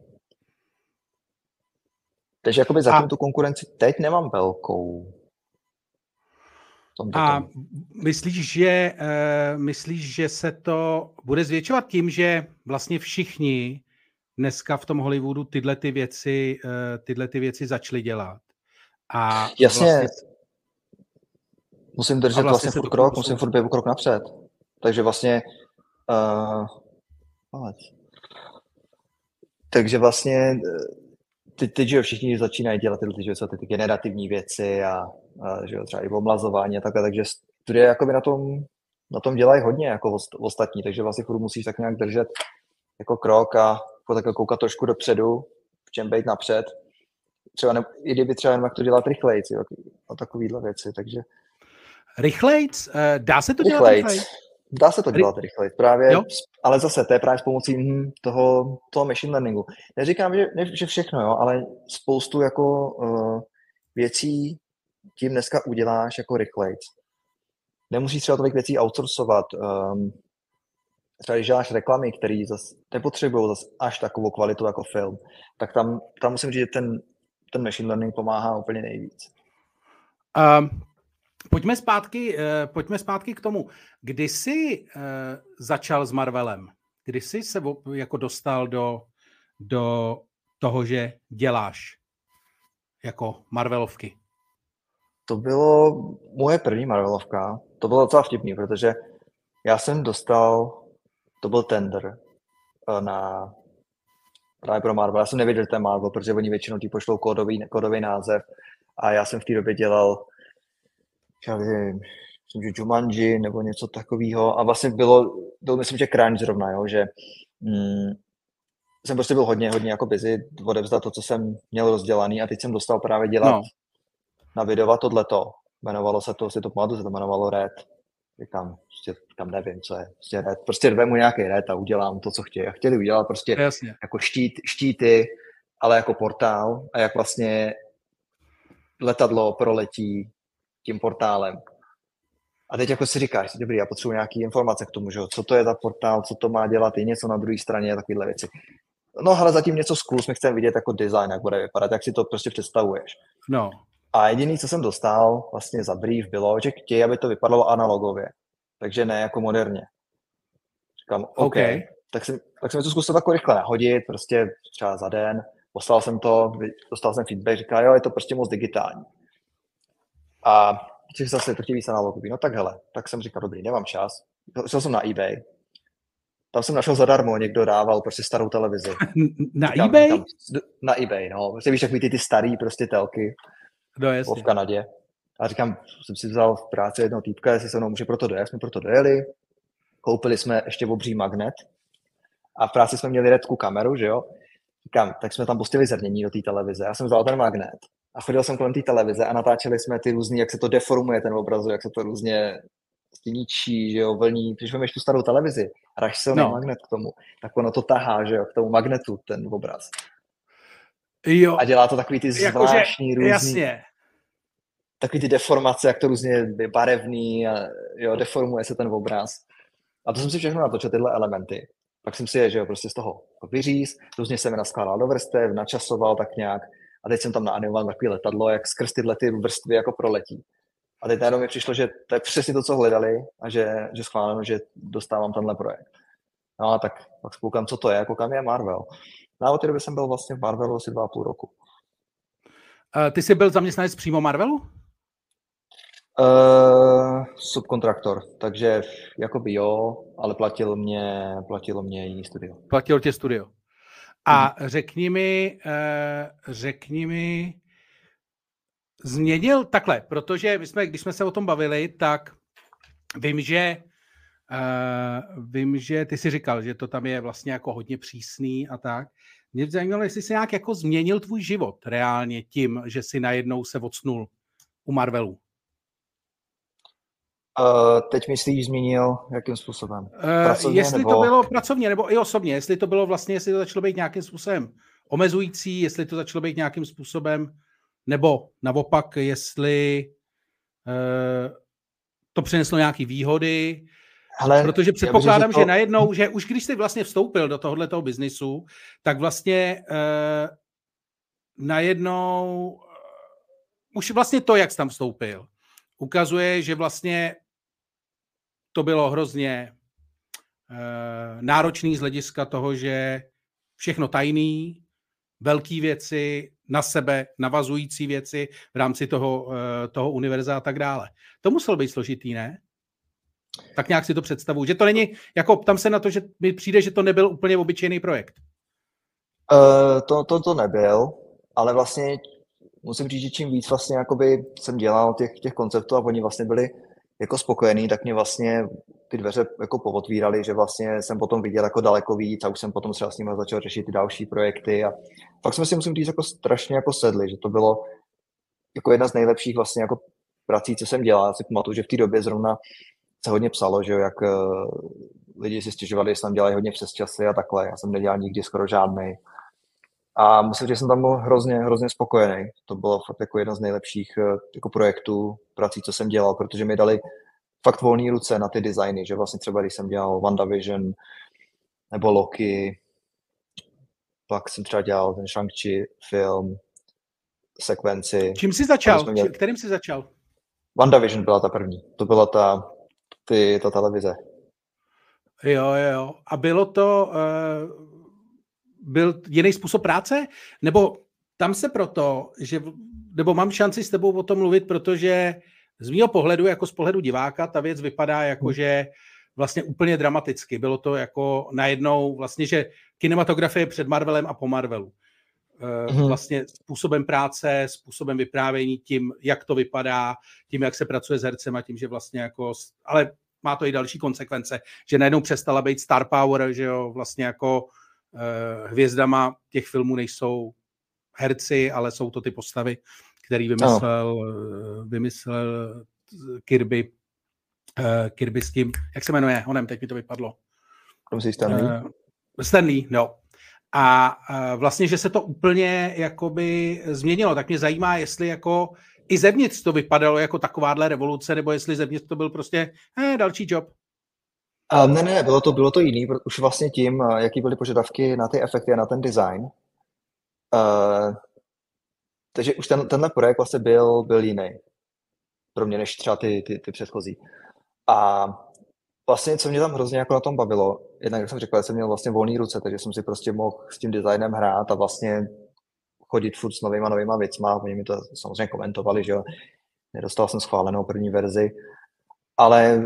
S2: Takže jakoby zatím a... tu konkurenci teď nemám velkou.
S1: A myslíš, že, uh, myslíš, že se to bude zvětšovat tím, že vlastně všichni dneska v tom Hollywoodu tyhle ty věci, uh, tyhle ty věci začali dělat?
S2: A Jasně. Vlastně... Musím držet vlastně, vlastně furt krok, musím furt být krok napřed. Takže vlastně uh, takže vlastně teď, teď že všichni začínají dělat tyhle ty, ty generativní věci a, a že jo, třeba i omlazování a takhle, takže studie jakoby na tom, na tom dělají hodně jako ostatní, takže vlastně furt musíš tak nějak držet jako krok a jako takhle koukat trošku dopředu, v čem být napřed. Třeba ne, i kdyby třeba jak to dělat rychleji, a takovýhle věci, takže
S1: Rychlejc? Eh, dá se to dělat rychleji?
S2: Dá se to dělat rychleji, právě, jo? ale zase to je právě s pomocí hm, toho, toho machine learningu. Neříkám, že, ne, že všechno, jo, ale spoustu jako uh, věcí tím dneska uděláš jako rychlejc. Nemusíš třeba tolik věcí outsourcovat. Um, třeba když děláš reklamy, které zase nepotřebují zase až takovou kvalitu jako film, tak tam, tam musím říct, že ten, ten machine learning pomáhá úplně nejvíc.
S1: Um, Pojďme zpátky, eh, pojďme zpátky k tomu. Kdy jsi eh, začal s Marvelem? Kdy jsi se jako dostal do, do toho, že děláš jako Marvelovky?
S2: To bylo moje první Marvelovka. To bylo docela vtipný, protože já jsem dostal, to byl tender eh, na právě pro Marvel. Já jsem nevěděl, že to je Marvel, protože oni většinou ti pošlou kódový, kódový název a já jsem v té době dělal já nevím, myslím, že Jumanji nebo něco takového. A vlastně bylo, byl myslím, že Crunch zrovna, jo, že mm, jsem prostě byl hodně, hodně jako busy odevzdat to, co jsem měl rozdělaný a teď jsem dostal právě dělat no. na videova tohleto. Jmenovalo se to, si to pamatuju, se to jmenovalo Red. Říkám, prostě tam nevím, co je. Prostě, red. prostě mu nějaký Red a udělám to, co chtějí. A chtěli udělat prostě Jasně. jako štít, štíty, ale jako portál a jak vlastně letadlo proletí tím portálem. A teď jako si říkáš, dobrý, já potřebuji nějaké informace k tomu, že co to je za portál, co to má dělat, je něco na druhé straně, takovéhle věci. No ale zatím něco zkus, my chceme vidět jako design, jak bude vypadat, jak si to prostě představuješ.
S1: No.
S2: A jediný, co jsem dostal vlastně za brief, bylo, že chtějí, aby to vypadalo analogově. Takže ne jako moderně. Říkám, OK. okay. Tak, jsem, tak jsem to zkusil jako rychle nahodit, prostě třeba za den. Poslal jsem to, dostal jsem feedback, říká, jo, je to prostě moc digitální. A že zase to chtějí víc analogový. No tak hele, tak jsem říkal, dobrý, nemám čas. Šel jsem na eBay. Tam jsem našel zadarmo, někdo dával prostě starou televizi.
S1: Na říkám, eBay?
S2: Říkám, na eBay, no. Prostě víš, takový ty, ty starý prostě telky.
S1: No, jasně.
S2: V Kanadě. A říkám, jsem si vzal v práci jednoho týpka, jestli se mnou může proto dojet. Jsme proto dojeli. Koupili jsme ještě obří magnet. A v práci jsme měli redku kameru, že jo. Říkám, tak jsme tam pustili zrnění do té televize. Já jsem vzal ten magnet a chodil jsem kolem té televize a natáčeli jsme ty různý, jak se to deformuje ten obraz, jak se to různě ničí, že jo, vlní, když máš tu starou televizi a dáš silný no. magnet k tomu, tak ono to tahá, že jo, k tomu magnetu ten obraz.
S1: Jo.
S2: A dělá to takový ty zvláštní
S1: jako,
S2: různý,
S1: jasně.
S2: takový ty deformace, jak to různě je barevný a jo, deformuje se ten obraz. A to jsem si všechno natočil, tyhle elementy. Pak jsem si je, že jo, prostě z toho vyříz, různě jsem je naskládal do vrstev, načasoval tak nějak a teď jsem tam naanimoval takové letadlo, jak skrz tyhle ty vrstvy jako proletí. A teď najednou mi přišlo, že to je přesně to, co hledali a že, že schváleno, že dostávám tenhle projekt. No a tak pak spoukám, co to je, jako kam je Marvel. No a od té doby jsem byl vlastně v Marvelu asi dva a půl roku.
S1: Uh, ty jsi byl zaměstnanec přímo Marvelu?
S2: Uh, subkontraktor, takže jakoby jo, ale platil mě, platilo mě jiný studio.
S1: Platil tě studio. A mhm. řekni mi, eh, řekni mi, změnil takhle, protože my jsme, když jsme se o tom bavili, tak vím, že uh, vím, že ty si říkal, že to tam je vlastně jako hodně přísný a tak. Mě zajímalo, jestli jsi nějak jako změnil tvůj život reálně tím, že si najednou se odsnul u Marvelu.
S2: Uh, teď myslíš zmínil, jakým způsobem?
S1: Uh, pracovně, jestli nebo... to bylo pracovně, nebo i osobně, jestli to bylo vlastně, jestli to začalo být nějakým způsobem omezující, jestli to začalo být nějakým způsobem, nebo naopak, jestli uh, to přineslo nějaké výhody, Ale protože předpokládám, že, to... že najednou, že už když jsi vlastně vstoupil do tohohle toho biznisu, tak vlastně uh, najednou uh, už vlastně to, jak jsi tam vstoupil, ukazuje, že vlastně to bylo hrozně uh, náročný z hlediska toho, že všechno tajný, velké věci, na sebe navazující věci v rámci toho, eh, toho univerza a tak dále. To muselo být složitý, ne? Tak nějak si to představuju. Že to není, jako tam se na to, že mi přijde, že to nebyl úplně obyčejný projekt.
S2: Uh, to, to, to nebyl, ale vlastně musím říct, že čím víc vlastně jakoby jsem dělal těch, těch konceptů a oni vlastně byli jako spokojený, tak mě vlastně ty dveře jako povotvíraly, že vlastně jsem potom viděl jako daleko víc a už jsem potom třeba s nimi začal řešit ty další projekty a pak jsme si musím říct jako strašně jako sedli, že to bylo jako jedna z nejlepších vlastně jako prací, co jsem dělal. Já si pamatuju, že v té době zrovna se hodně psalo, že jo, jak uh, lidi si stěžovali, že tam dělají hodně přes časy a takhle. Já jsem nedělal nikdy skoro žádný. A musím říct, že jsem tam byl hrozně, hrozně spokojený. To bylo fakt jako jedna z nejlepších uh, jako projektů, prací, co jsem dělal, protože mi dali fakt volné ruce na ty designy, že vlastně třeba když jsem dělal WandaVision nebo Loki, pak jsem třeba dělal ten Shang-Chi film, sekvenci.
S1: Čím jsi začal? Měli... Kterým jsi začal?
S2: WandaVision byla ta první. To byla ta, ty, ta televize.
S1: Jo, jo. A bylo to, uh, byl jiný způsob práce? Nebo tam se proto, že, nebo mám šanci s tebou o tom mluvit, protože z mého pohledu, jako z pohledu diváka, ta věc vypadá jako, hmm. že vlastně úplně dramaticky. Bylo to jako najednou vlastně, že kinematografie před Marvelem a po Marvelu. Mm-hmm. Vlastně způsobem práce, způsobem vyprávění, tím, jak to vypadá, tím, jak se pracuje s hercem a tím, že vlastně jako, ale má to i další konsekvence, že najednou přestala být star power, že jo, vlastně jako uh, hvězdama těch filmů nejsou herci, ale jsou to ty postavy, který vymyslel, oh. vymyslel Kirby, uh, Kirby s tím, jak se jmenuje, onem, teď mi to vypadlo.
S2: Stanley?
S1: Stanley, no. A vlastně, že se to úplně jakoby změnilo, tak mě zajímá, jestli jako i zevnitř to vypadalo jako takováhle revoluce, nebo jestli zevnitř to byl prostě eh, další job.
S2: Um, ne, ne, bylo to, bylo to jiný, už vlastně tím, jaký byly požadavky na ty efekty a na ten design. Uh, takže už ten, tenhle projekt vlastně byl, byl jiný pro mě, než třeba ty, ty, ty předchozí. A vlastně, co mě tam hrozně jako na tom bavilo, jednak, jak jsem řekl, jsem měl vlastně volný ruce, takže jsem si prostě mohl s tím designem hrát a vlastně chodit furt s novýma, novýma věcma. Oni mi to samozřejmě komentovali, že jo. Nedostal jsem schválenou první verzi, ale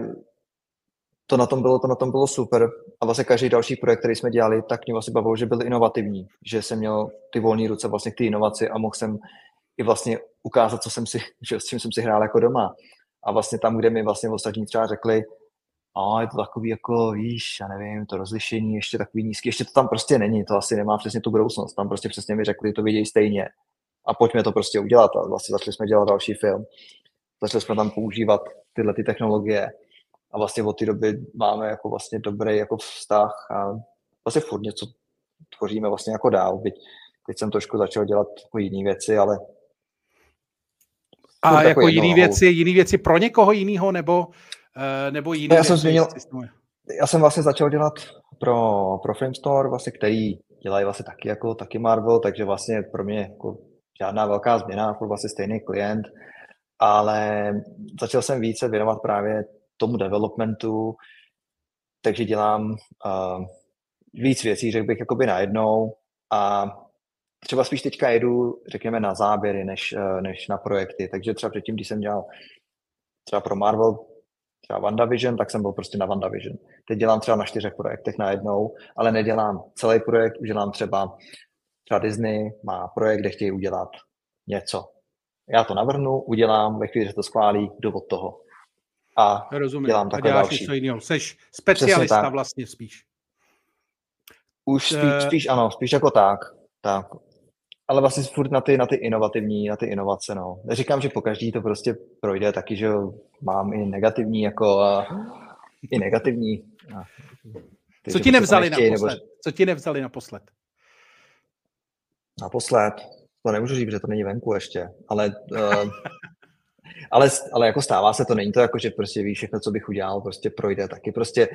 S2: to na tom bylo, to na tom bylo super. A vlastně každý další projekt, který jsme dělali, tak mě vlastně bavilo, že byl inovativní, že jsem měl ty volné ruce vlastně k té inovaci a mohl jsem i vlastně ukázat, co jsem si, že, s čím jsem si hrál jako doma. A vlastně tam, kde mi vlastně ostatní třeba řekli, a je to takový jako, víš, já nevím, to rozlišení ještě takový nízký, ještě to tam prostě není, to asi nemá přesně tu budoucnost, tam prostě přesně mi řekli, to vidějí stejně. A pojďme to prostě udělat. A vlastně začali jsme dělat další film, začali jsme tam používat tyhle ty technologie a vlastně od té doby máme jako vlastně dobrý jako vztah a vlastně furt něco tvoříme vlastně jako dál, byť teď jsem trošku začal dělat jako jiné věci, ale
S1: a jako jiné věci, jiné věci pro někoho jiného, nebo Eh, nebo jiný?
S2: Já jsem změnil, já jsem vlastně začal dělat pro, pro Framestore, vlastně, který dělají vlastně taky jako taky Marvel, takže vlastně pro mě jako žádná velká změna, jako vlastně stejný klient, ale začal jsem více věnovat právě tomu developmentu, takže dělám uh, víc věcí, řekl bych, jakoby najednou a třeba spíš teďka jedu, řekněme, na záběry, než, uh, než na projekty, takže třeba předtím, když jsem dělal třeba pro Marvel třeba WandaVision, tak jsem byl prostě na WandaVision. Teď dělám třeba na čtyřech projektech najednou, ale nedělám celý projekt, udělám třeba, třeba Disney má projekt, kde chtějí udělat něco. Já to navrhnu, udělám, ve chvíli, že to schválí, jdu od toho. A
S1: Rozumím.
S2: dělám takhle
S1: a děláš další. něco jiného. Jsi specialista vlastně spíš.
S2: Už spíš, uh... spíš ano, spíš jako tak. tak ale vlastně furt na ty, na ty inovativní, na ty inovace, no. Neříkám, že po každý to prostě projde, taky, že mám i negativní, jako a, i negativní. A,
S1: ty, Co ti nevzali nechtějí, naposled? Nebo... Co ti nevzali naposled?
S2: Naposled? To nemůžu říct, že to není venku ještě, ale, uh, ale, ale jako stává se to, není to jako, že prostě víš všechno, co bych udělal, prostě projde, taky prostě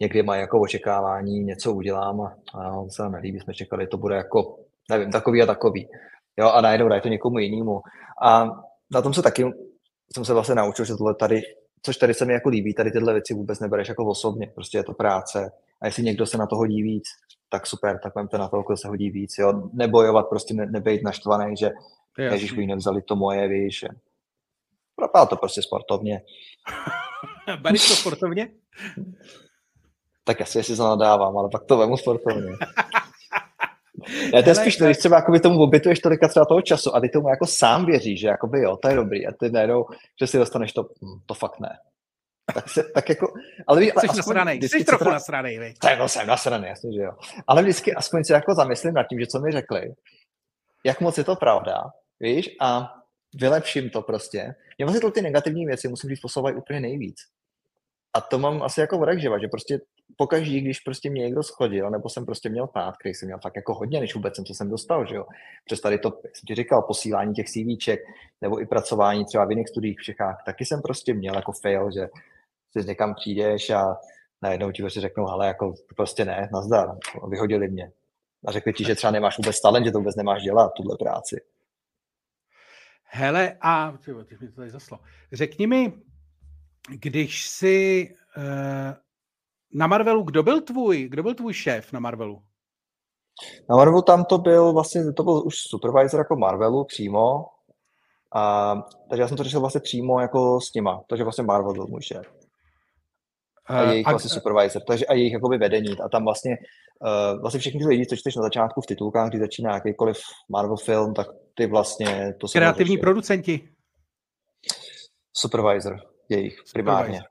S2: někdy mají jako očekávání, něco udělám a, a se nám nelíbí, jsme čekali, to bude jako nevím, takový a takový. Jo, a najednou dají to někomu jinému. A na tom se taky jsem se vlastně naučil, že tohle tady což tady se mi jako líbí, tady tyhle věci vůbec nebereš jako osobně, prostě je to práce. A jestli někdo se na to hodí víc, tak super, tak vemte na to, kdo se hodí víc, jo. Nebojovat, prostě ne, nebejt naštvaný, že ježiš, by nevzali to moje, víš. Propadá to prostě sportovně.
S1: Bereš to sportovně?
S2: tak asi jestli to nadávám, ale pak to vemu sportovně. Já to je spíš když třeba jakoby tomu obětuješ tolika třeba toho času a ty tomu jako sám věříš, že jakoby jo, to je dobrý a ty najednou, že si dostaneš to, hm, to fakt ne. Tak, se, tak jako, ale
S1: víš, Jsi nasranej, jsi trochu teda, nasranej, víš.
S2: Tak jako jsem nasranej, jasně, že jo. Ale vždycky aspoň si jako zamyslím nad tím, že co mi řekli, jak moc je to pravda, víš, a vylepším to prostě. Mě vlastně ty negativní věci musím říct posouvají úplně nejvíc. A to mám asi jako odekživa, že prostě pokaždý, když prostě mě někdo schodil, nebo jsem prostě měl pát, který jsem měl fakt jako hodně, než vůbec jsem, co jsem dostal, že jo. Přes tady to, jak jsem ti říkal, posílání těch CVček, nebo i pracování třeba v jiných studiích v Čechách, taky jsem prostě měl jako fail, že si někam přijdeš a najednou ti prostě řeknou, ale jako prostě ne, nazdar, vyhodili mě. A řekli ti, že třeba nemáš vůbec talent, že to vůbec nemáš dělat, tuhle práci.
S1: Hele, a ty mi to tady zaslo. Řekni mi, když si uh, na Marvelu, kdo byl tvůj, kdo byl tvůj šéf na Marvelu?
S2: Na Marvelu tam to byl vlastně, to byl už supervisor jako Marvelu přímo, a, takže já jsem to řešil vlastně přímo jako s nima, takže vlastně Marvel byl můj šéf. A jejich a, vlastně supervisor, takže a jejich jakoby vedení. A tam vlastně, uh, vlastně všechny ty lidi, co čteš na začátku v titulkách, kdy začíná jakýkoliv Marvel film, tak ty vlastně
S1: to jsou... Kreativní producenti.
S2: Supervisor jejich primárně.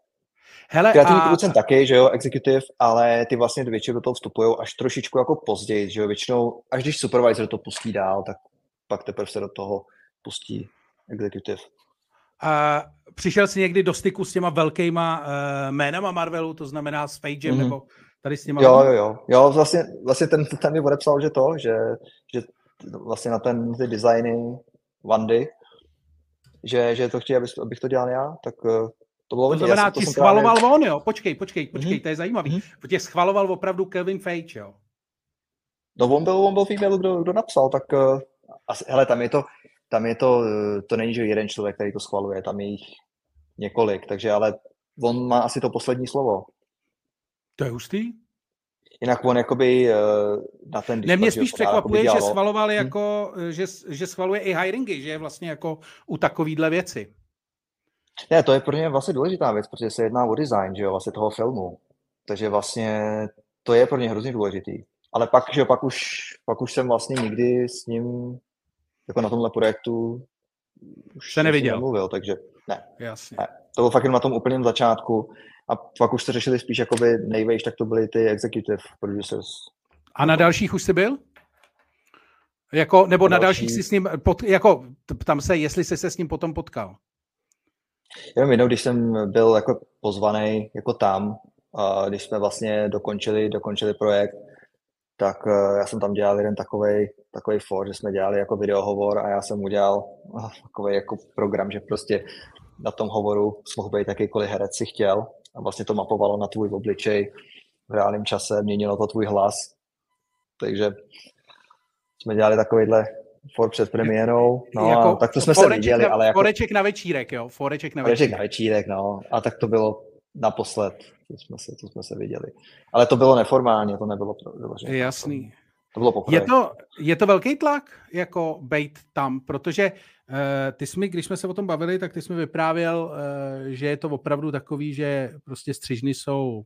S2: Hele, Kreativní a... producent taky, že jo, executive, ale ty vlastně většinou do toho vstupují až trošičku jako později, že jo, většinou, až když supervisor to pustí dál, tak pak teprve se do toho pustí executive.
S1: A přišel jsi někdy do styku s těma velkýma uh, jménama Marvelu, to znamená s Fagem, mm-hmm. nebo tady s těma?
S2: Jo, jo, jo. Jo, vlastně, vlastně ten, ten mi odepsal, že to, že, že vlastně na ten, ty designy Wandy, že, že to chtějí, abych, abych to dělal já, tak eh, to bylo
S1: To znamená, ti schvaloval právě... on, jo? Počkej, počkej, počkej, mm-hmm. to je zajímavý. Mm-hmm. Tě schvaloval opravdu Kevin Feige, jo?
S2: No on byl, on byl v e-mailu, kdo, kdo napsal, tak uh, asi, hele, tam je to, tam je to, uh, to není, že jeden člověk, který to schvaluje, tam je jich několik, takže ale on má asi to poslední slovo.
S1: To je hustý?
S2: Jinak on jakoby uh, na ten...
S1: Ne, mě spíš překvapuje, že schvaloval hm? jako, hmm. že, že schvaluje i hiringy, že je vlastně jako u takovýhle věci.
S2: Ne, to je pro ně vlastně důležitá věc, protože se jedná o design, že jo, vlastně toho filmu. Takže vlastně to je pro ně hrozně důležitý. Ale pak, že pak už, pak už jsem vlastně nikdy s ním jako na tomhle projektu
S1: už se neviděl.
S2: Nemluvil, takže ne.
S1: Jasně.
S2: ne. To bylo fakt jen na tom úplném začátku a pak už se řešili spíš jakoby nejvejš, tak to byly ty executive producers.
S1: A na dalších už jsi byl? Jako, nebo na, na dalších další... si s ním, pod, jako, tam se, jestli jsi se s ním potom potkal.
S2: Jenom jednou, když jsem byl jako pozvaný jako tam, a když jsme vlastně dokončili, dokončili projekt, tak eh, já jsem tam dělal jeden takový takový for, že jsme dělali jako videohovor a já jsem udělal eh, takový jako program, že prostě na tom hovoru mohl být jakýkoliv herec si chtěl a vlastně to mapovalo na tvůj obličej v reálném čase, měnilo to tvůj hlas. Takže jsme dělali takovýhle for před premiérou, no jako tak to jsme se viděli,
S1: na,
S2: ale jako...
S1: Foreček na večírek, jo, foreček na
S2: večírek. Foreček na večírek, no, a tak to bylo naposled, to jsme se, to jsme se viděli. Ale to bylo neformálně, to nebylo vyloženě.
S1: Jasný.
S2: To bylo.
S1: Je to, je to velký tlak, jako bejt tam, protože uh, ty jsme, když jsme se o tom bavili, tak ty jsme vyprávěl, uh, že je to opravdu takový, že prostě střižny jsou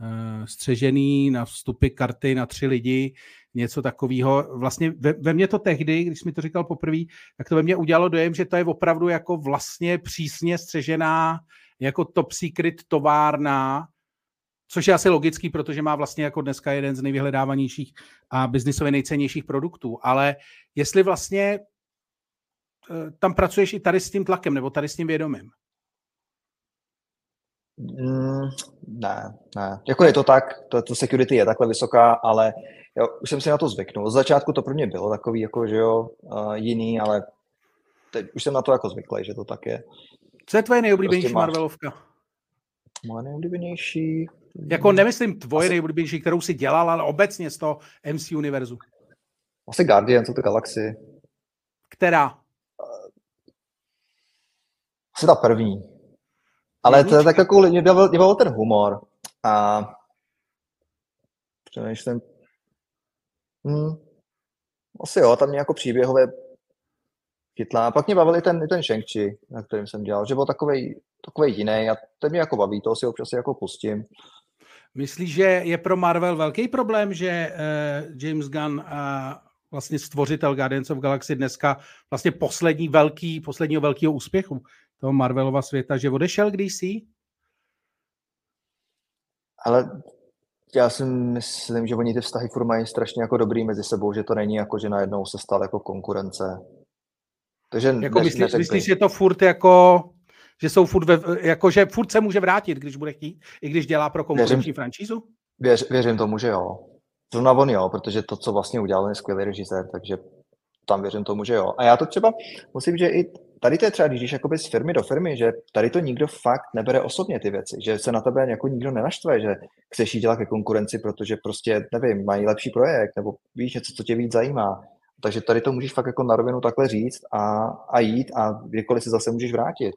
S1: uh, střežený na vstupy karty na tři lidi, něco takového. Vlastně ve, ve mně to tehdy, když mi to říkal poprvé, tak to ve mně udělalo dojem, že to je opravdu jako vlastně přísně střežená jako top secret továrna, což je asi logický, protože má vlastně jako dneska jeden z nejvyhledávanějších a biznisově nejcennějších produktů. Ale jestli vlastně eh, tam pracuješ i tady s tím tlakem, nebo tady s tím vědomím?
S2: Mm, ne, ne. Jako je to tak, to, to security je takhle vysoká, ale jo, už jsem si na to zvyknul. Z začátku to pro mě bylo takový, jako, že jo, uh, jiný, ale teď už jsem na to jako zvyklý, že to tak je.
S1: Co je tvoje nejoblíbenější prostě Marvelovka?
S2: Moje nejoblíbenější?
S1: Jako nemyslím tvoje Asi... nejoblíbenější, kterou si dělal, ale obecně z toho MC univerzu.
S2: Asi Guardians of the Galaxy.
S1: Která?
S2: Asi ta první. Ale to je tak jako, mě bavil, mě bavil ten humor. A přemýšlím, hmm, asi jo, tam mě jako příběhové chytlá. A pak mě bavil i ten, i ten shang na kterým jsem dělal, že byl takový takový jiný a ten mě jako baví, to si občas jako pustím.
S1: Myslíš, že je pro Marvel velký problém, že uh, James Gunn uh, vlastně stvořitel Guardians of Galaxy dneska vlastně poslední velký, posledního velkého úspěchu toho Marvelova světa, že odešel DC?
S2: Ale já si myslím, že oni ty vztahy furt mají strašně jako dobrý mezi sebou, že to není jako, že najednou se stal jako konkurence.
S1: Takže jako myslíš, myslíš, že to furt jako že jsou furt, ve, jako, že furt se může vrátit, když bude chtít, i když dělá pro konkurenční franšízu?
S2: Věř, věřím tomu, že jo. Zrovna on jo, protože to, co vlastně udělal, je skvělý režisér, takže tam věřím tomu, že jo. A já to třeba musím, že i tady to je třeba, když jakoby z firmy do firmy, že tady to nikdo fakt nebere osobně ty věci, že se na tebe jako nikdo nenaštve, že chceš jít dělat ke konkurenci, protože prostě, nevím, mají lepší projekt, nebo víš něco, co tě víc zajímá. Takže tady to můžeš fakt jako na rovinu takhle říct a, a jít a kdykoliv se zase můžeš vrátit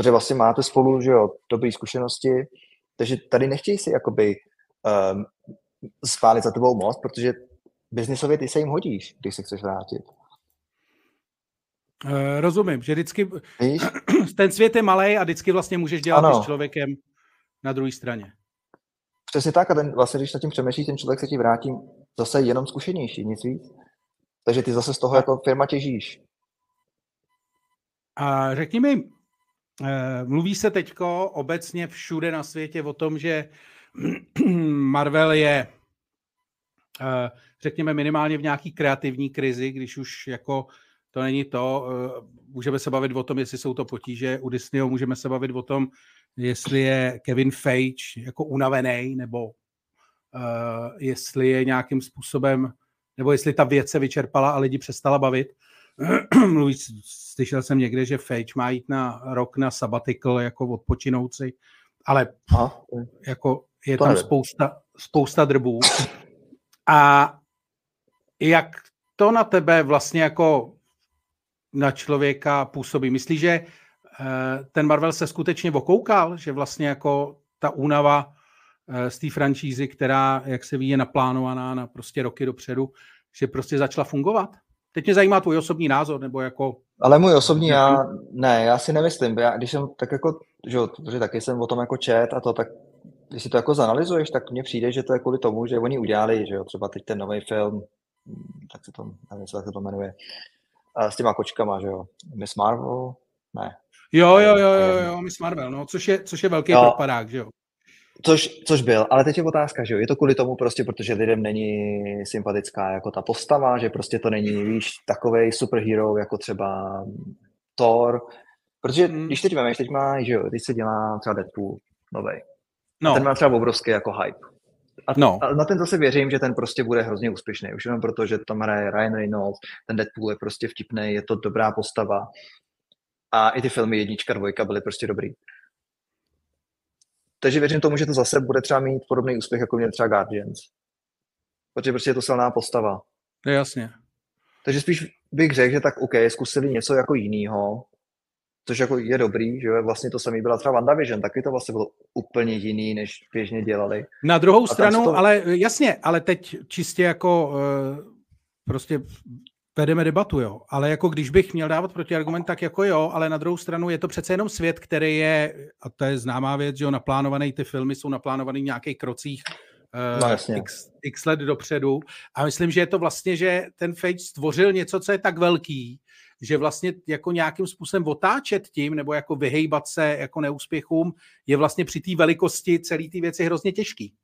S2: protože vlastně máte spolu, že jo, dobré zkušenosti, takže tady nechtějí si jakoby um, spálit za tebou moc, protože biznisově ty se jim hodíš, když se chceš vrátit.
S1: Uh, rozumím, že vždycky Víš? ten svět je malý a vždycky vlastně můžeš dělat ano. s člověkem na druhé straně.
S2: Přesně tak a ten, vlastně, když nad tím přemýšlíš, ten člověk se ti vrátí zase jenom zkušenější, nic víc. Takže ty zase z toho jako firma těžíš.
S1: A řekni mi, Eh, mluví se teďko obecně všude na světě o tom, že Marvel je, eh, řekněme, minimálně v nějaký kreativní krizi, když už jako to není to. Eh, můžeme se bavit o tom, jestli jsou to potíže u Disneyho, můžeme se bavit o tom, jestli je Kevin Feige jako unavený, nebo jestli je nějakým způsobem, nebo jestli ta věc se vyčerpala a lidi přestala bavit. Mluví, slyšel jsem někde, že Fage má jít na rok na sabbatical jako odpočinouci, ale Aha. jako je to tam spousta, spousta drbů. A jak to na tebe vlastně jako na člověka působí? Myslíš, že eh, ten Marvel se skutečně okoukal, že vlastně jako ta únava eh, z té franšízy, která, jak se ví, je naplánovaná na prostě roky dopředu, že prostě začala fungovat? Teď mě zajímá tvůj osobní názor, nebo jako...
S2: Ale můj osobní, já, ne, já si nemyslím, já, když jsem tak jako, že jo, protože taky jsem o tom jako čet a to, tak když si to jako zanalizuješ, tak mně přijde, že to je kvůli tomu, že oni udělali, že jo, třeba teď ten nový film, tak se to, nevím, jak se to jmenuje, a s těma kočkama, že jo, Miss Marvel, ne.
S1: Jo, jo, jo, jo, jo, Miss Marvel, no, což je, což je velký jo. propadák, že jo.
S2: Což, což byl, ale teď je otázka, že jo, je to kvůli tomu prostě, protože lidem není sympatická jako ta postava, že prostě to není, víš, takovej superhero jako třeba Thor, protože mm. když teď vemeš, teď má, že jo, teď se dělá třeba Deadpool novej. No. A ten má třeba obrovský jako hype. A, no. a na ten zase věřím, že ten prostě bude hrozně úspěšný. Už jenom proto, že tam hraje Ryan Reynolds, ten Deadpool je prostě vtipný, je to dobrá postava. A i ty filmy jednička, dvojka byly prostě dobrý. Takže věřím tomu, že to zase bude třeba mít podobný úspěch, jako měl třeba Guardians. Protože prostě je to silná postava.
S1: Je jasně.
S2: Takže spíš bych řekl, že tak OK, zkusili něco jako jiného, což jako je dobrý, že vlastně to samý byla třeba WandaVision, taky to vlastně bylo úplně jiný, než běžně dělali.
S1: Na druhou A stranu, to... ale jasně, ale teď čistě jako uh, prostě vedeme debatu, jo. Ale jako když bych měl dávat protiargument, tak jako jo, ale na druhou stranu je to přece jenom svět, který je, a to je známá věc, že jo, naplánovaný, ty filmy jsou naplánovaný v nějakých krocích uh, no, x, x let dopředu. A myslím, že je to vlastně, že ten Fage stvořil něco, co je tak velký, že vlastně jako nějakým způsobem otáčet tím, nebo jako vyhejbat se jako neúspěchům, je vlastně při té velikosti celé té věci hrozně těžký.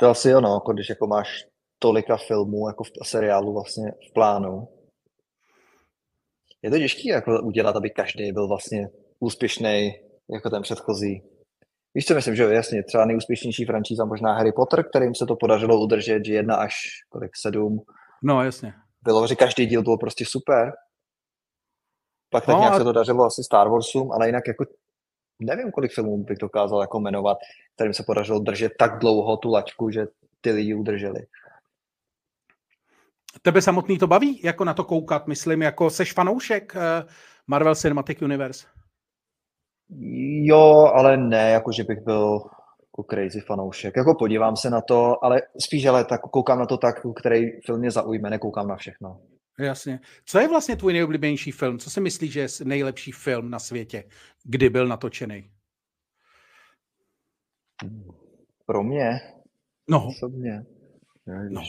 S2: To asi jo, no, jako když jako máš tolika filmů jako v seriálu vlastně v plánu. Je to těžké jako udělat, aby každý byl vlastně úspěšný jako ten předchozí. Víš co myslím, že jasně, třeba nejúspěšnější franšíza možná Harry Potter, kterým se to podařilo udržet, že jedna až kolik, sedm.
S1: No jasně.
S2: Bylo, že každý díl byl prostě super. Pak tak no, nějak a... se to dařilo asi Star Warsům, ale jinak jako nevím, kolik filmů bych dokázal jako jmenovat, kterým se podařilo držet tak dlouho tu laťku, že ty lidi udrželi.
S1: Tebe samotný to baví, jako na to koukat, myslím, jako seš fanoušek uh, Marvel Cinematic Universe?
S2: Jo, ale ne, jako že bych byl jako crazy fanoušek. Jako podívám se na to, ale spíš ale tak koukám na to tak, který film mě zaujme, nekoukám na všechno.
S1: Jasně. Co je vlastně tvůj nejoblíbenější film? Co si myslíš, že je nejlepší film na světě, kdy byl natočený?
S2: Pro mě?
S1: No.
S2: Osobně.
S1: No.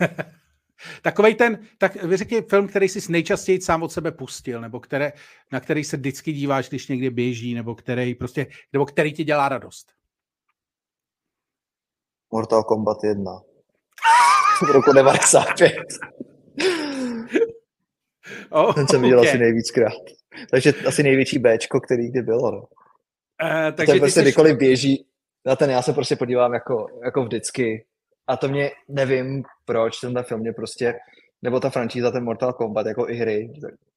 S1: Takový ten, tak vy řekni film, který jsi nejčastěji sám od sebe pustil, nebo které, na který se vždycky díváš, když někde běží, nebo který prostě, nebo který ti dělá radost.
S2: Mortal Kombat 1. V roku 95. Oh, Ten jsem viděl okay. asi nejvíckrát. Takže asi největší Bčko, který kdy bylo. No. Uh, takže ten prostě jsi... kdykoliv běží, na ten já se prostě podívám jako, jako vždycky. A to mě, nevím proč, ten film mě prostě, nebo ta franšíza, ten Mortal Kombat, jako i hry,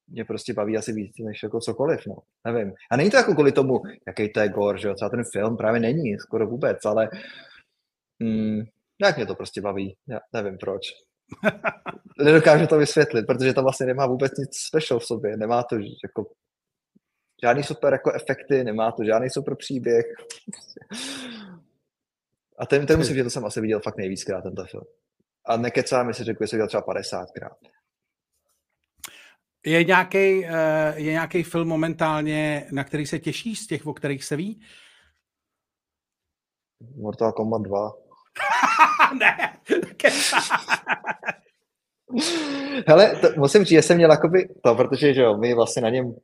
S2: mě prostě baví asi víc než jako cokoliv, no. Nevím. A není to jako kvůli tomu, jaký to je gore, že jo, třeba ten film právě není, skoro vůbec, ale mm, jak mě to prostě baví, já nevím proč. Nedokážu to vysvětlit, protože to vlastně nemá vůbec nic special v sobě, nemá to jako žádný super jako efekty, nemá to žádný super příběh. A ten, ten musím říct, to jsem asi viděl fakt nejvíckrát, tento film. A nekecám, jestli řekl, že jsem viděl třeba 50krát.
S1: Je nějaký, eh, je nějaký film momentálně, na který se těšíš z těch, o kterých se ví?
S2: Mortal Kombat 2.
S1: ne,
S2: Hele, to, musím říct, že jsem měl jakoby to, protože že jo, my vlastně na něm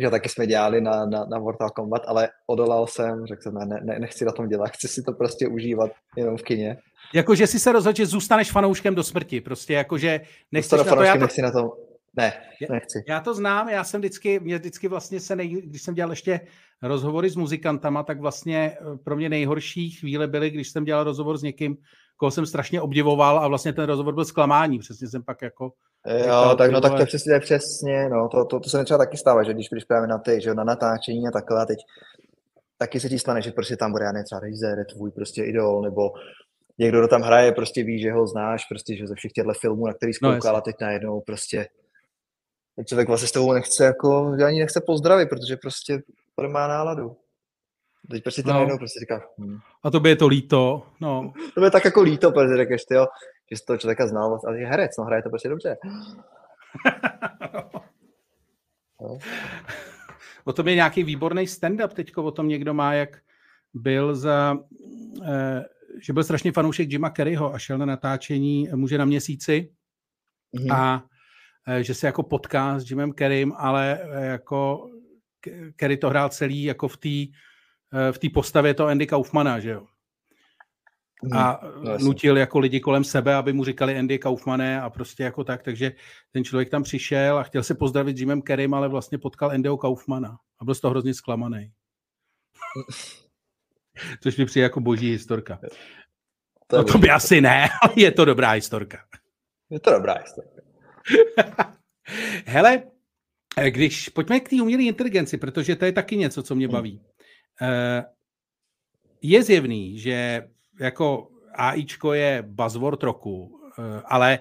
S2: že taky jsme dělali na, na, na Mortal Kombat, ale odolal jsem, řekl jsem, ne, ne, nechci na tom dělat, chci si to prostě užívat jenom v kině.
S1: Jakože jsi se rozhodl, že zůstaneš fanouškem do smrti, prostě jakože nechceš na to,
S2: já to... nechci na tom, ne, nechci.
S1: Já to znám, já jsem vždycky, mě vždycky vlastně se, nej, když jsem dělal ještě rozhovory s muzikantama, tak vlastně eh, pro mě nejhorší chvíle byly, když jsem dělal rozhovor s někým, koho jsem strašně obdivoval a vlastně ten rozhovor byl zklamání, přesně jsem pak jako
S2: Jo, tak no tak to je přesně, přesně, no, to, to, to se netřeba taky stává, že když když právě na ty, že na natáčení a takhle a teď taky se ti stane, že prostě tam bude, já ne, třeba režisér, tvůj prostě idol, nebo někdo, kdo tam hraje, prostě ví, že ho znáš, prostě, že ze všech těchto filmů, na který zkoukal no, a teď najednou prostě člověk vlastně s tebou nechce jako, ani nechce pozdravit, protože prostě má náladu. Teď prostě to no. najednou prostě říká. Hm.
S1: A to by je to líto, no.
S2: to by tak jako líto, protože řekneš, ty jo, že jsi toho člověka znal, ale je herec, no hraje to prostě dobře.
S1: no. O tom je nějaký výborný stand-up teďko, o tom někdo má, jak byl za, eh, že byl strašně fanoušek Jima Kerryho a šel na natáčení Muže na měsíci mm-hmm. a eh, že se jako potká s Jimem Kerrym, ale eh, jako Kerry to hrál celý jako v té v té postavě to Andy Kaufmana, že jo. Hmm, a no, nutil jako lidi kolem sebe, aby mu říkali Andy Kaufmane a prostě jako tak, takže ten člověk tam přišel a chtěl se pozdravit s Jimem Kerrym, ale vlastně potkal Andyho Kaufmana a byl z toho hrozně zklamaný. Což mi přijde jako boží historka. To, no to by asi ne, ale je to dobrá historka.
S2: Je to dobrá historka.
S1: Hele, když pojďme k té umělé inteligenci, protože to je taky něco, co mě hmm. baví. Eh, je zjevný, že jako AIčko je buzzword roku, eh, ale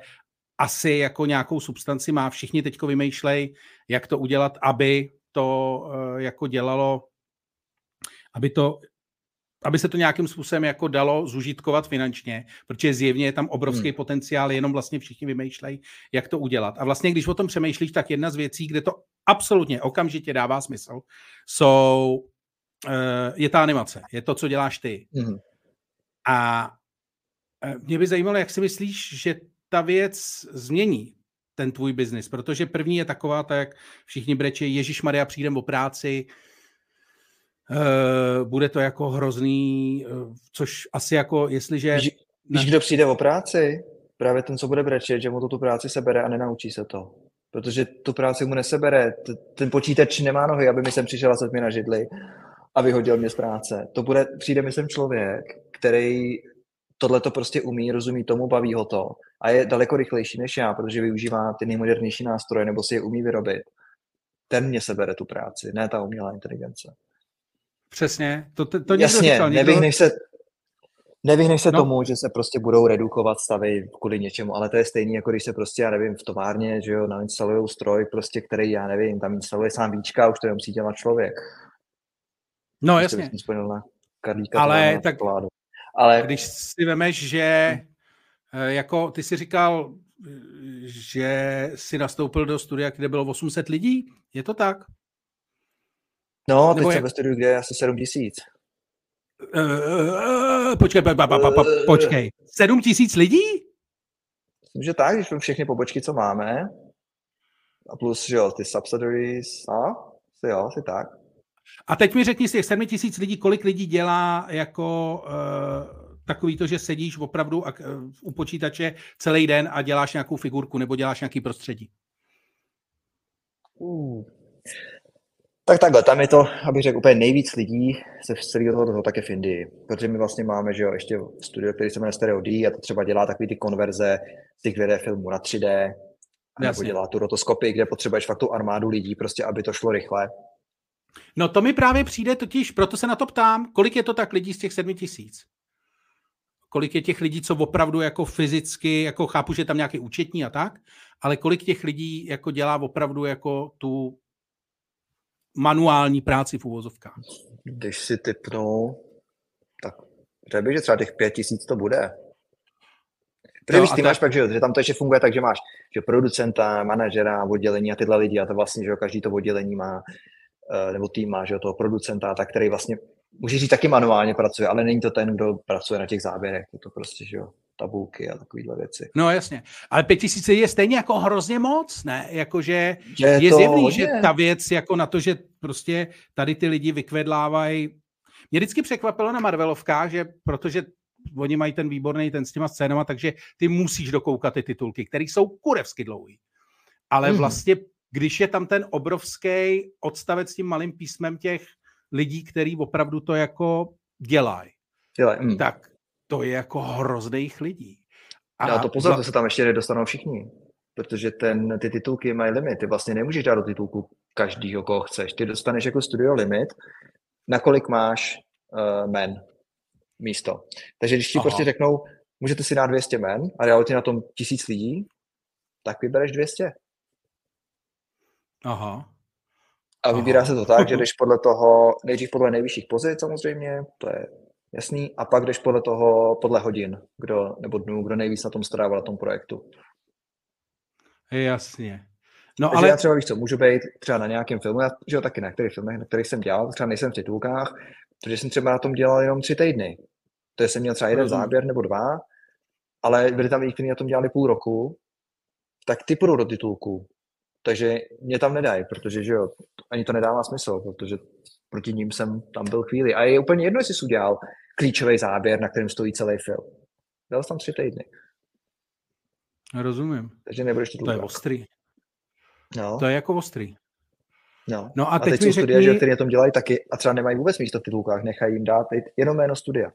S1: asi jako nějakou substanci má. Všichni teďko vymýšlej, jak to udělat, aby to eh, jako dělalo, aby to aby se to nějakým způsobem jako dalo zužitkovat finančně, protože zjevně je tam obrovský hmm. potenciál, jenom vlastně všichni vymýšlejí, jak to udělat. A vlastně, když o tom přemýšlíš, tak jedna z věcí, kde to absolutně okamžitě dává smysl, jsou, je ta animace, je to, co děláš ty. Hmm. A eh, mě by zajímalo, jak si myslíš, že ta věc změní ten tvůj biznis, protože první je taková, tak jak všichni brečí, Ježíš Maria, přijdem o práci, uh, bude to jako hrozný, což asi jako, jestliže...
S2: Víš, víš, kdo přijde o práci? Právě ten, co bude brečet, že mu to tu práci sebere a nenaučí se to. Protože tu práci mu nesebere. Ten počítač nemá nohy, aby mi sem přišel a mi na židli a vyhodil mě z práce. To bude, přijde mi sem člověk, který tohle to prostě umí, rozumí tomu, baví ho to a je daleko rychlejší než já, protože využívá ty nejmodernější nástroje nebo si je umí vyrobit. Ten mě sebere tu práci, ne ta umělá inteligence.
S1: Přesně, to, to, to
S2: Jasně,
S1: říkal,
S2: někdo... se, Nevyhneš se no. tomu, že se prostě budou redukovat stavy kvůli něčemu, ale to je stejný, jako když se prostě, já nevím, v továrně, že jo, nainstalují stroj, prostě, který, já nevím, tam instaluje sám víčka už to nemusí dělat člověk.
S1: No, jasně.
S2: Na Karlíka,
S1: ale tak, ale když si vemeš, že eh, jako ty si říkal, že si nastoupil do studia, kde bylo 800 lidí, je to tak?
S2: No, teď jsem ve studiu, kde je asi 7 tisíc.
S1: Uh, počkej, pa, pa, pa, pa, počkej. 7 tisíc lidí?
S2: Myslím, že tak, když všechny pobočky, co máme. A plus, že jo, ty subsidiaries, a? Asi jo, asi tak.
S1: A teď mi řekni z těch 7 tisíc lidí, kolik lidí dělá jako uh, takový to, že sedíš opravdu uh, u počítače celý den a děláš nějakou figurku nebo děláš nějaký prostředí?
S2: Uh. Tak takhle, tam je to, abych řekl, úplně nejvíc lidí se z celého toho, toho také v Indii. Protože my vlastně máme, že jo, ještě studio, který se jmenuje Stereo D a to třeba dělá takový ty konverze z těch 2D filmů na 3D, nebo dělá tu rotoskopy, kde potřebuješ fakt tu armádu lidí, prostě aby to šlo rychle.
S1: No to mi právě přijde totiž, proto se na to ptám, kolik je to tak lidí z těch sedmi tisíc? Kolik je těch lidí, co opravdu jako fyzicky, jako chápu, že je tam nějaký účetní a tak, ale kolik těch lidí jako dělá opravdu jako tu manuální práci v úvozovkách?
S2: Když si typnu, tak řekl bych, že třeba těch pět tisíc to bude. Protože no, ty máš pak, že, že tam to ještě funguje tak, že máš že producenta, manažera, oddělení a tyhle lidi a to vlastně, že každý to oddělení má nebo tým má, že toho producenta, tak který vlastně, může říct, taky manuálně pracuje, ale není to ten, kdo pracuje na těch záběrech, je to prostě, že jo, tabulky a takovéhle věci.
S1: No jasně, ale 5000 je stejně jako hrozně moc, ne? Jakože je, je zjevný, hodně. že ta věc jako na to, že prostě tady ty lidi vykvedlávají. Mě vždycky překvapilo na Marvelovkách, že protože oni mají ten výborný ten s těma scénama, takže ty musíš dokoukat ty titulky, které jsou kurevsky dlouhý. Ale hmm. vlastně když je tam ten obrovský odstavec s tím malým písmem těch lidí, který opravdu to jako dělají,
S2: Dělaj, mm.
S1: tak to je jako hrozných lidí.
S2: A Já to pozor, to se tam ještě nedostanou všichni, protože ten, ty titulky mají limit. Ty vlastně nemůžeš dát do titulku každýho, koho chceš. Ty dostaneš jako studio limit, nakolik máš uh, men místo. Takže když ti Aha. prostě řeknou, můžete si dát 200 men a realitě na tom tisíc lidí, tak vybereš 200.
S1: Aha.
S2: A vybírá Aha. se to tak, že jdeš podle toho, nejdřív podle nejvyšších pozic samozřejmě, to je jasný, a pak jdeš podle toho, podle hodin, kdo, nebo dnů, kdo nejvíc na tom strávil na tom projektu.
S1: Jasně.
S2: No, Takže ale... já třeba víš co, můžu být třeba na nějakém filmu, já že jo, taky na některých filmech, na kterých jsem dělal, třeba nejsem v titulkách, protože jsem třeba na tom dělal jenom tři týdny. To jsem měl třeba jeden Rozumím. záběr nebo dva, ale byli tam lidi, kteří na tom dělali půl roku, tak ty půjdou do titulku. Takže mě tam nedají, protože že jo, ani to nedává smysl, protože proti ním jsem tam byl chvíli. A je úplně jedno, jestli jsi udělal klíčový záběr, na kterém stojí celý film. Dal jsem tam tři týdny.
S1: Rozumím.
S2: Takže nebudeš
S1: to To je ostrý. No. To je jako ostrý.
S2: No. no a, a teď, teď jsou řekni... studia, že, které na tom dělají taky a třeba nemají vůbec místo v titulkách, nechají jim dát jenom jméno studia.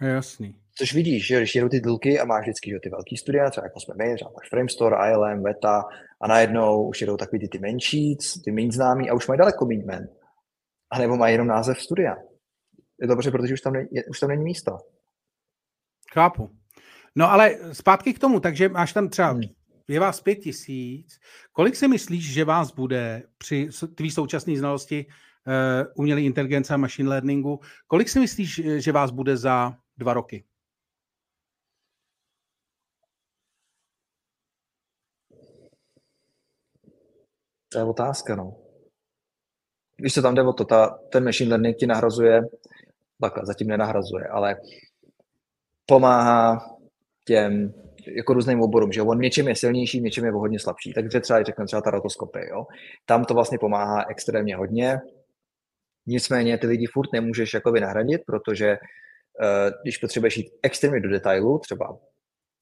S1: Jasný.
S2: Což vidíš, že když jedou ty titulky a máš vždycky že ty velký studia, třeba jako jsme my, třeba máš Framestore, ILM, Veta a najednou už jedou takový ty, ty menší, ty méně známý a už mají daleko méně men. A nebo mají jenom název studia. Je to dobře, protože už tam, ne, už tam není místo.
S1: Chápu. No ale zpátky k tomu, takže máš tam třeba, hmm. je vás pět tisíc, kolik si myslíš, že vás bude při tvý současné znalosti uh, umělé inteligence a machine learningu, kolik si myslíš, že vás bude za dva roky?
S2: To je otázka, no. Když se tam jde o to, ta, ten machine learning ti nahrazuje, takhle, zatím nenahrazuje, ale pomáhá těm jako různým oborům, že on něčím je silnější, něčím je hodně slabší. Takže třeba, řekneme třeba ta rotoskopy, jo. Tam to vlastně pomáhá extrémně hodně. Nicméně ty lidi furt nemůžeš jakoby nahradit, protože uh, když potřebuješ jít extrémně do detailu, třeba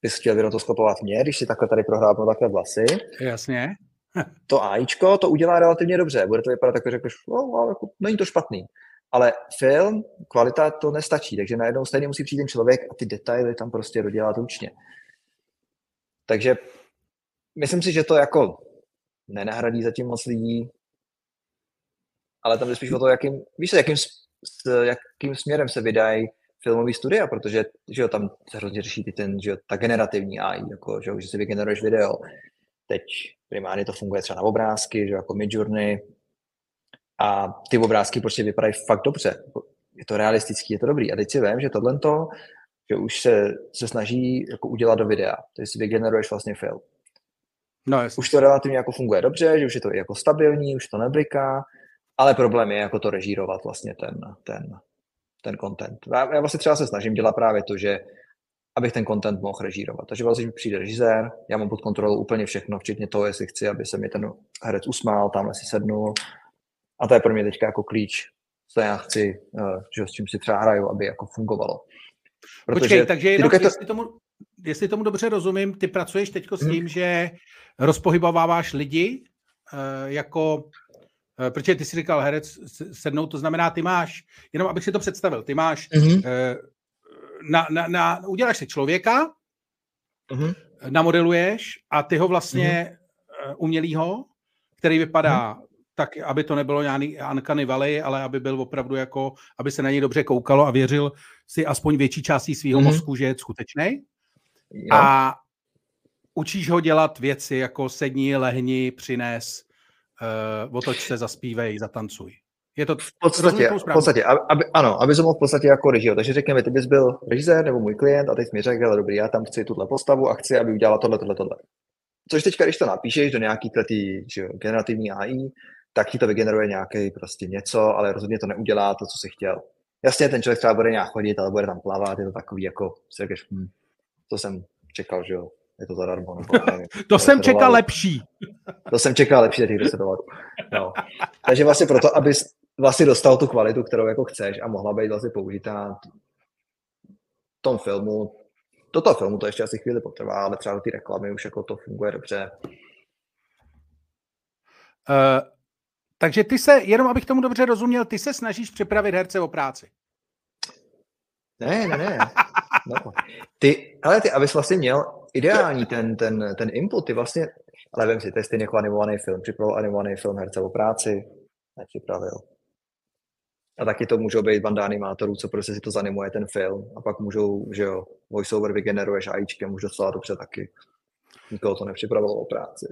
S2: bys chtěl vyrotoskopovat mě, když si takhle tady prohrávám takhle vlasy.
S1: Jasně
S2: to AIčko to udělá relativně dobře. Bude to vypadat že řekneš, no, jako, není to špatný. Ale film, kvalita to nestačí, takže najednou stejně musí přijít ten člověk a ty detaily tam prostě dodělat ručně. Takže myslím si, že to jako nenahradí zatím moc lidí, ale tam jde spíš o to, jakým, víš, jakým, s jakým směrem se vydají filmový studia, protože že jo, tam se hrozně řeší ty ten, že jo, ta generativní AI, jako, že, jo, že si vygeneruješ video. Teď primárně to funguje třeba na obrázky, že jako Midjourney. A ty obrázky prostě vypadají fakt dobře. Je to realistický, je to dobrý. A teď si vím, že tohle to, že už se, se snaží jako udělat do videa. Takže si vygeneruješ vlastně film. No, jasný. už to relativně jako funguje dobře, že už je to jako stabilní, už to nebliká, ale problém je jako to režírovat vlastně ten, ten, ten content. Já, já vlastně třeba se snažím dělat právě to, že abych ten content mohl režírovat. Takže vlastně, přijde režisér, já mám pod kontrolou úplně všechno, včetně toho, jestli chci, aby se mi ten herec usmál, tamhle si sednul. A to je pro mě teďka jako klíč, co já chci, eh, že s čím si třeba hraju, aby jako fungovalo.
S1: Protože Počkej, takže jenom, to... jestli, tomu, jestli tomu dobře rozumím, ty pracuješ teď s hmm. tím, hmm. že rozpohybováváš lidi eh, jako Eh, protože ty si říkal herec sednout, to znamená, ty máš, jenom abych si to představil, ty máš, mm-hmm. Na, na, na, uděláš si člověka, mm-hmm. namodeluješ a ty ho vlastně mm-hmm. umělýho, který vypadá mm-hmm. tak, aby to nebylo nějaký Uncanny Valley, ale aby byl opravdu jako, aby se na něj dobře koukalo a věřil si aspoň větší částí svého mm-hmm. mozku, že je skutečný. A učíš ho dělat věci jako sedni, lehni, přines, uh, otoč se, zaspívej, zatancuj. Je to
S2: v podstatě, v podstatě aby, ano, aby mohl v podstatě jako režio. Takže řekněme, ty bys byl režisér nebo můj klient a teď mi řekl, ale dobrý, já tam chci tuhle postavu a chci, aby udělala tohle, tohle, tohle. Což teďka, když to napíšeš do nějaký tý, že, generativní AI, tak ti to vygeneruje nějaký prostě něco, ale rozhodně to neudělá to, co jsi chtěl. Jasně, ten člověk třeba bude nějak chodit, ale bude tam plavat, je to takový jako, si řekneš, hm, to jsem čekal, že jo, je to zadarmo. Nebo,
S1: nevím, to jsem čekal lepší.
S2: To jsem čekal lepší těch 10 dolarů. No. Takže vlastně proto, abys vlastně dostal tu kvalitu, kterou jako chceš a mohla být vlastně použitá v tom filmu. Toto filmu to ještě asi chvíli potrvá, ale třeba ty reklamy už jako to funguje dobře.
S1: Uh, takže ty se, jenom abych tomu dobře rozuměl, ty se snažíš připravit herce o práci.
S2: Ne, ne, ne. No. Ty, ale ty, abys vlastně měl ideální ten, ten, ten input, ty vlastně, ale vím si, to je stejně jako animovaný film, připravil animovaný film herce o práci, nepřipravil. A taky to můžou být banda animátorů, co prostě si to zanimuje ten film. A pak můžou, že jo, voiceover vygeneruješ AIčkem, už docela dobře taky. Nikoho to nepřipravilo o práci.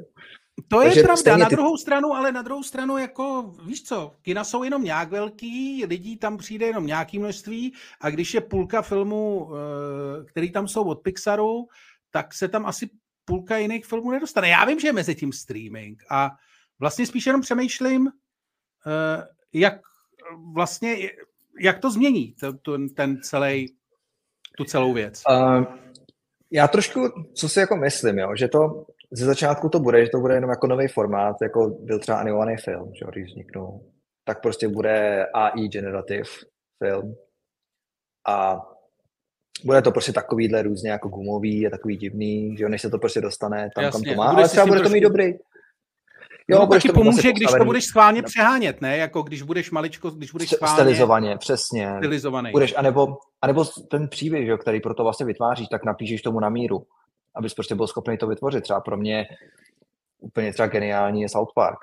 S1: To Takže je pravda, na ty... druhou stranu, ale na druhou stranu, jako víš co, kina jsou jenom nějak velký, lidí tam přijde jenom nějaký množství a když je půlka filmů, eh, který tam jsou od Pixaru, tak se tam asi půlka jiných filmů nedostane. Já vím, že je mezi tím streaming a vlastně spíš jenom přemýšlím, eh, jak vlastně, jak to změní ten celý, tu celou věc. Uh,
S2: já trošku, co si jako myslím, jo, že to ze začátku to bude, že to bude jenom jako nový formát, jako byl třeba animovaný film, že když vzniknul, tak prostě bude AI generative film. A bude to prostě takovýhle různě jako gumový a takový divný, že jo, než se to prostě dostane tam, Jasně. kam to má, ale třeba bude to mít dobrý.
S1: Jo, no, taky pomůže, když to budeš schválně přehánět, ne? Jako když budeš maličko, když budeš schválně...
S2: Stylizovaně, přesně.
S1: Stylizovaný.
S2: Budeš, anebo, anebo ten příběh, jo, který pro to vlastně vytváříš, tak napíšeš tomu na míru, abys prostě byl schopný to vytvořit. Třeba pro mě úplně třeba geniální je South Park.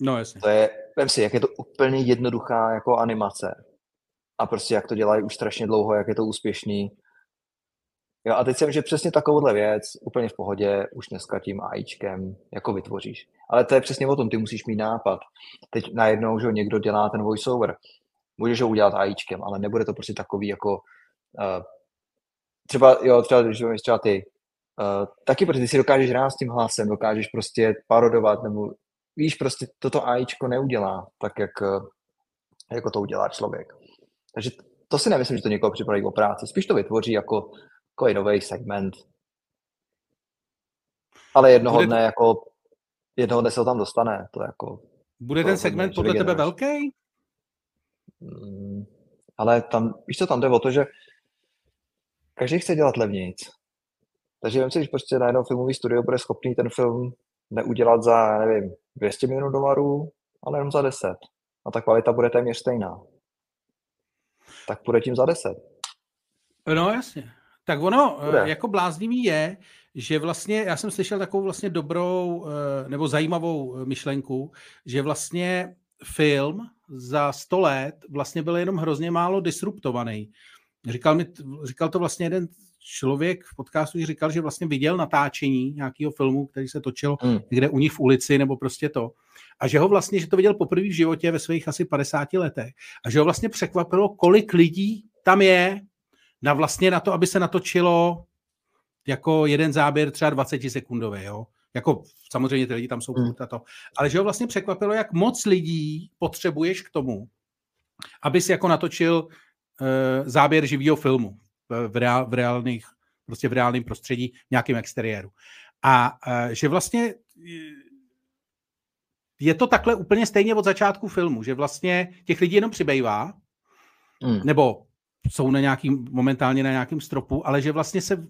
S1: No jasně.
S2: To je, vem si, jak je to úplně jednoduchá jako animace a prostě jak to dělají už strašně dlouho, jak je to úspěšný. Jo, a teď jsem, že přesně takovouhle věc úplně v pohodě už dneska tím AIčkem jako vytvoříš. Ale to je přesně o tom, ty musíš mít nápad. Teď najednou, že někdo dělá ten voiceover, můžeš ho udělat AIčkem, ale nebude to prostě takový jako uh, třeba, jo, třeba, když třeba ty, uh, taky protože ty si dokážeš hrát s tím hlasem, dokážeš prostě parodovat, nebo víš, prostě toto AIčko neudělá tak, jak, jako to udělá člověk. Takže to si nemyslím, že to někoho připraví o práci. Spíš to vytvoří jako, jako nový segment. Ale jednoho Bude... dne jako jednoho dne se to tam dostane. To jako,
S1: Bude ten segment podle tebe velký?
S2: Hmm, ale tam, víš co, tam jde o to, že každý chce dělat levnějc. Takže vím si, když prostě na jednom filmový studio bude schopný ten film neudělat za, nevím, 200 milionů dolarů, ale jenom za 10. A ta kvalita bude téměř stejná tak půjde tím za 10.
S1: No jasně. Tak ono Bude. Eh, jako bláznivý je, že vlastně, já jsem slyšel takovou vlastně dobrou eh, nebo zajímavou eh, myšlenku, že vlastně film za 100 let vlastně byl jenom hrozně málo disruptovaný. Říkal, mi, říkal to vlastně jeden člověk v podcastu, říkal, že vlastně viděl natáčení nějakého filmu, který se točil hmm. někde u nich v ulici nebo prostě to. A že ho vlastně, že to viděl poprvé v životě ve svých asi 50 letech. A že ho vlastně překvapilo, kolik lidí tam je na vlastně na to, aby se natočilo jako jeden záběr třeba 20 sekundový, jo. Jako samozřejmě ty lidi tam jsou hmm. to. Ale že ho vlastně překvapilo, jak moc lidí potřebuješ k tomu, abys jako natočil uh, záběr živého filmu v, reál, v reálných, prostě v reálném prostředí, v nějakém exteriéru. A uh, že vlastně je to takhle úplně stejně od začátku filmu, že vlastně těch lidí jenom přibývá, hmm. nebo jsou na nějakým, momentálně na nějakém stropu, ale že vlastně se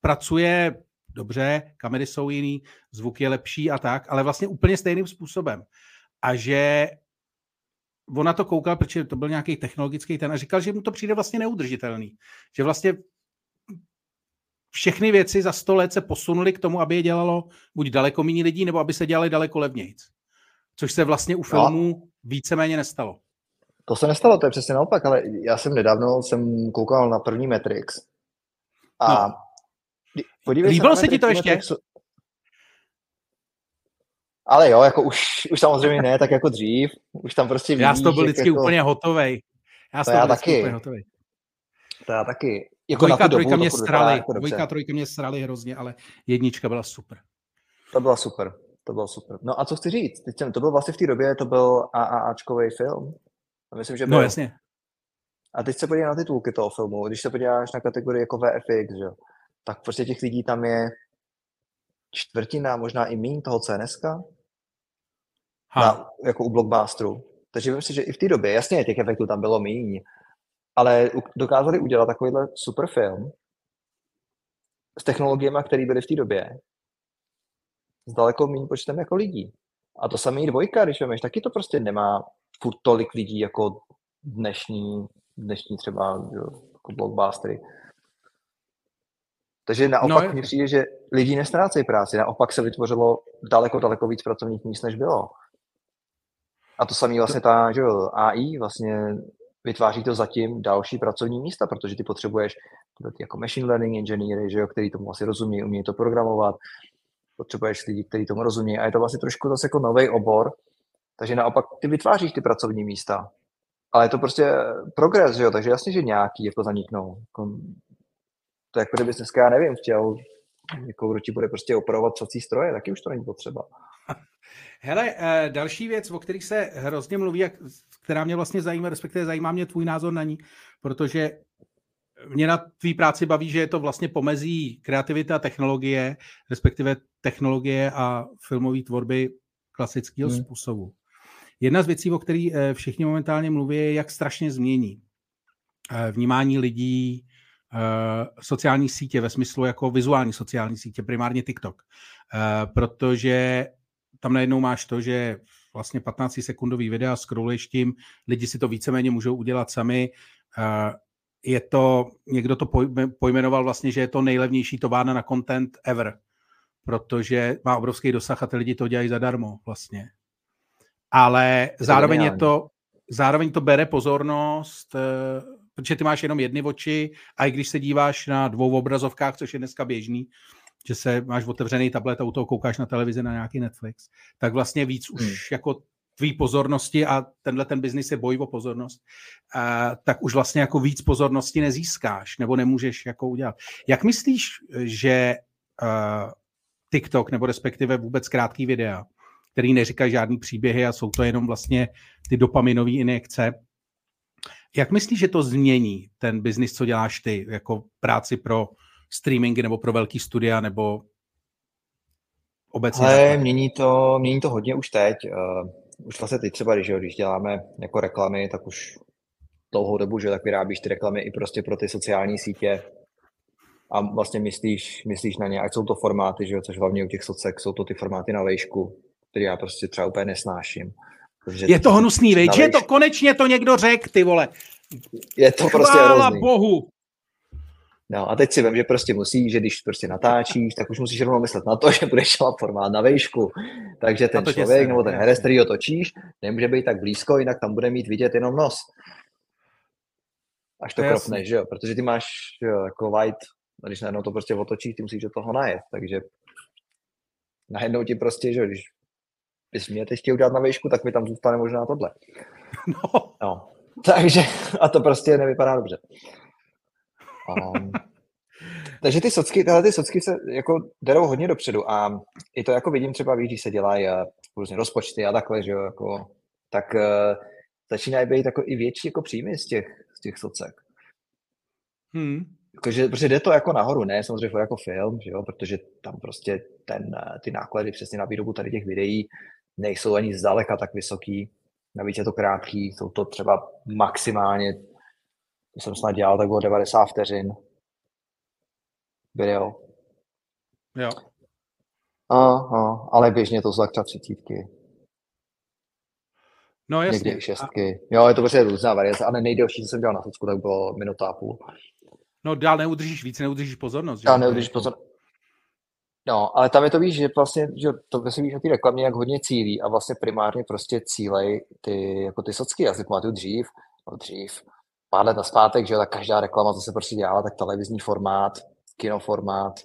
S1: pracuje dobře, kamery jsou jiný, zvuk je lepší a tak, ale vlastně úplně stejným způsobem. A že on na to koukal, protože to byl nějaký technologický ten a říkal, že mu to přijde vlastně neudržitelný. Že vlastně všechny věci za sto let se posunuly k tomu, aby je dělalo buď daleko méně lidí, nebo aby se dělali daleko levnějc. Což se vlastně u filmů no. víceméně nestalo.
S2: To se nestalo, to je přesně naopak, ale já jsem nedávno jsem koukal na první Matrix a no.
S1: podívej Líbilo se, se ti to ještě? Matrixu.
S2: Ale jo, jako už, už samozřejmě ne, tak jako dřív. Už tam prostě
S1: vidíš, Já jsem to byl vždycky jako... úplně hotovej. Já jsem to, byl taky. úplně hotovej.
S2: To já taky.
S1: Jako dvojka, trojka mě srali. Jako dvojka, trojka mě srali hrozně, ale jednička byla super.
S2: To byla super. To bylo super. No a co chci říct? Teď jsem, to byl vlastně v té době, to byl AAAčkový film. A myslím, že no, byl.
S1: No jasně.
S2: A teď se podívej na titulky toho filmu. Když se podíváš na kategorii jako VFX, že? tak prostě těch lidí tam je čtvrtina, možná i méně toho CNS, na, jako u blockbusteru. Takže myslím si, že i v té době, jasně, těch efektů tam bylo méně, ale dokázali udělat takovýhle super film s technologiemi, které byly v té době, s daleko méně počtem jako lidí. A to samé dvojka, když vemeš, taky to prostě nemá furt tolik lidí jako dnešní, dnešní třeba jako blockbustery. Takže naopak no, mi přijde, že lidi nestrácejí práci, naopak se vytvořilo daleko, daleko víc pracovních míst, než bylo. A to samé vlastně ta že jo, AI vlastně vytváří to zatím další pracovní místa, protože ty potřebuješ jako machine learning engineery, že jo, který tomu vlastně rozumí, umí to programovat, potřebuješ lidi, kteří tomu rozumí a je to vlastně trošku zase jako nový obor, takže naopak ty vytváříš ty pracovní místa, ale je to prostě progres, že jo, takže jasně, že nějaký jako zaniknou. Jako, to jako kdyby dneska, já nevím, chtěl, jako kdo ti bude prostě opravovat psací stroje, taky už to není potřeba.
S1: Hele, eh, další věc, o kterých se hrozně mluví, která mě vlastně zajímá, respektive zajímá mě tvůj názor na ní, protože mě na tvý práci baví, že je to vlastně pomezí kreativita a technologie, respektive technologie a filmové tvorby klasického hmm. způsobu. Jedna z věcí, o které eh, všichni momentálně mluví, je, jak strašně změní eh, vnímání lidí, sociální sítě ve smyslu jako vizuální sociální sítě, primárně TikTok. Protože tam najednou máš to, že vlastně 15 sekundový videa, scrolluješ tím, lidi si to víceméně můžou udělat sami. Je to, někdo to pojmenoval vlastně, že je to nejlevnější továrna na content ever, protože má obrovský dosah a ty lidi to dělají zadarmo vlastně. Ale zároveň je to, zároveň to bere pozornost, eh, protože ty máš jenom jedny oči a i když se díváš na dvou obrazovkách, což je dneska běžný, že se máš otevřený tablet a u toho koukáš na televizi na nějaký Netflix, tak vlastně víc už hmm. jako tvý pozornosti a tenhle ten biznis je boj o pozornost, a, tak už vlastně jako víc pozornosti nezískáš nebo nemůžeš jako udělat. Jak myslíš, že uh, TikTok nebo respektive vůbec krátký videa, který neříkají žádný příběhy a jsou to jenom vlastně ty dopaminové injekce, jak myslíš, že to změní ten biznis, co děláš ty, jako práci pro streamingy nebo pro velký studia nebo obecně?
S2: Ale mění to, mění to hodně už teď. Uh, už vlastně teď třeba, když, když děláme jako reklamy, tak už dlouhou dobu, že tak vyrábíš ty reklamy i prostě pro ty sociální sítě a vlastně myslíš, myslíš na ně, ať jsou to formáty, že jo, což hlavně u těch socek jsou to ty formáty na vejšku, které já prostě třeba úplně nesnáším.
S1: Je to hnusný, veď, že to konečně to někdo řekl, ty vole.
S2: Je to prostě Chvála
S1: hrozný. bohu.
S2: No a teď si vím, že prostě musí, že když prostě natáčíš, tak už musíš rovnou myslet na to, že budeš dělat formát na vejšku. Takže ten člověk nebo ten herec, který ho točíš, nemůže být tak blízko, jinak tam bude mít vidět jenom nos. Až to, to kropneš, že jo? Protože ty máš jo, jako white, a když najednou to prostě otočíš, ty musíš do toho najet. Takže najednou ti prostě, že jo, když bys mě teď chtěl udělat na výšku, tak mi tam zůstane možná tohle. No. no. Takže, a to prostě nevypadá dobře. Um, takže ty socky, tyhle ty socky se jako derou hodně dopředu a i to jako vidím třeba, víš, když se dělají uh, různě rozpočty a takhle, že jo, jako, tak uh, začínají být jako i větší jako příjmy z těch, z těch socek. Hmm. Jakože, protože jde to jako nahoru, ne samozřejmě jako film, že jo, protože tam prostě ten, uh, ty náklady přesně na výrobu tady těch videí nejsou ani zdaleka tak vysoký. Navíc je to krátký, jsou to třeba maximálně to jsem snad dělal, tak bylo 90 vteřin video.
S1: Jo.
S2: A, a, ale běžně to jsou tak třeba třicítky.
S1: No jasně.
S2: Někdy šestky. A... Jo, je to prostě různá variace. A nejdelší, co jsem dělal na Socku, tak bylo minuta a půl.
S1: No dál neudržíš víc, neudržíš pozornost.
S2: Dál neudržíš pozornost. No, ale tam je to víš, že vlastně, že to se víš o té reklamě, jak hodně cílí a vlastně primárně prostě cílej ty, jako ty socky. Já si pamatuju dřív, no dřív, pár let naspátek, že tak každá reklama, co se prostě dělala, tak televizní formát, kinoformát,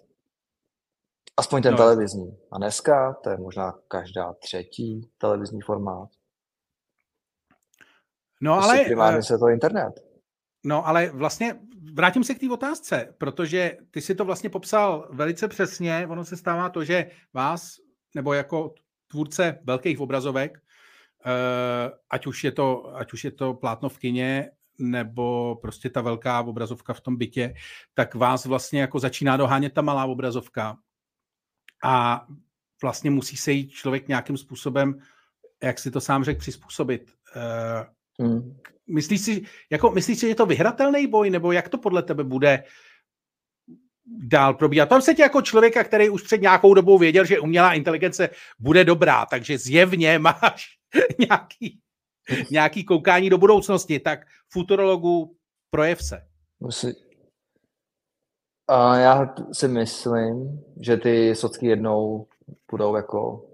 S2: aspoň ten no. televizní. A dneska to je možná každá třetí televizní formát.
S1: No prostě ale...
S2: Primárně se to internet.
S1: No ale vlastně vrátím se k té otázce, protože ty si to vlastně popsal velice přesně. Ono se stává to, že vás, nebo jako tvůrce velkých obrazovek, eh, ať už je to, ať už je to plátno v kině, nebo prostě ta velká obrazovka v tom bytě, tak vás vlastně jako začíná dohánět ta malá obrazovka a vlastně musí se jít člověk nějakým způsobem, jak si to sám řekl, přizpůsobit. Hmm. Myslíš si, jako, myslíš si, že je to vyhratelný boj, nebo jak to podle tebe bude dál probíhat? Tam se tě jako člověka, který už před nějakou dobou věděl, že umělá inteligence bude dobrá, takže zjevně máš nějaký nějaký koukání do budoucnosti, tak futurologu projev se.
S2: A já si myslím, že ty socky jednou budou jako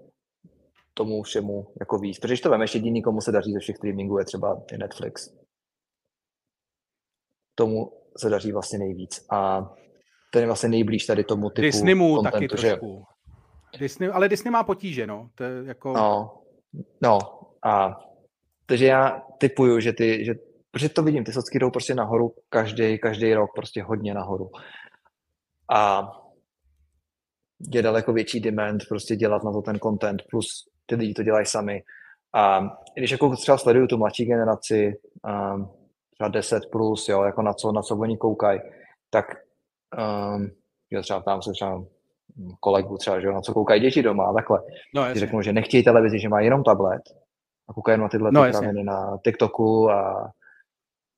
S2: tomu všemu jako víc. Protože když to vemeš, jediný, komu se daří ze všech streamingů, je třeba Netflix. Tomu se daří vlastně nejvíc. A ten je vlastně nejblíž tady tomu typu
S1: Disneymu contentu, taky že... trošku. Disney, ale Disney má potíže, no. To je jako...
S2: No, no. A takže já typuju, že ty, že, protože to vidím, ty socky jdou prostě nahoru každý, každý rok, prostě hodně nahoru. A je daleko větší demand prostě dělat na to ten content, plus ty lidi to dělají sami. A když jako třeba sleduju tu mladší generaci, um, třeba 10 plus, jo, jako na co, na co oni koukají, tak um, jo, třeba tam se třeba kolegu třeba, že jo, na co koukají děti doma a takhle. No, řeknou, že nechtějí televizi, že mají jenom tablet, a koukají na tyhle no, ty na TikToku a,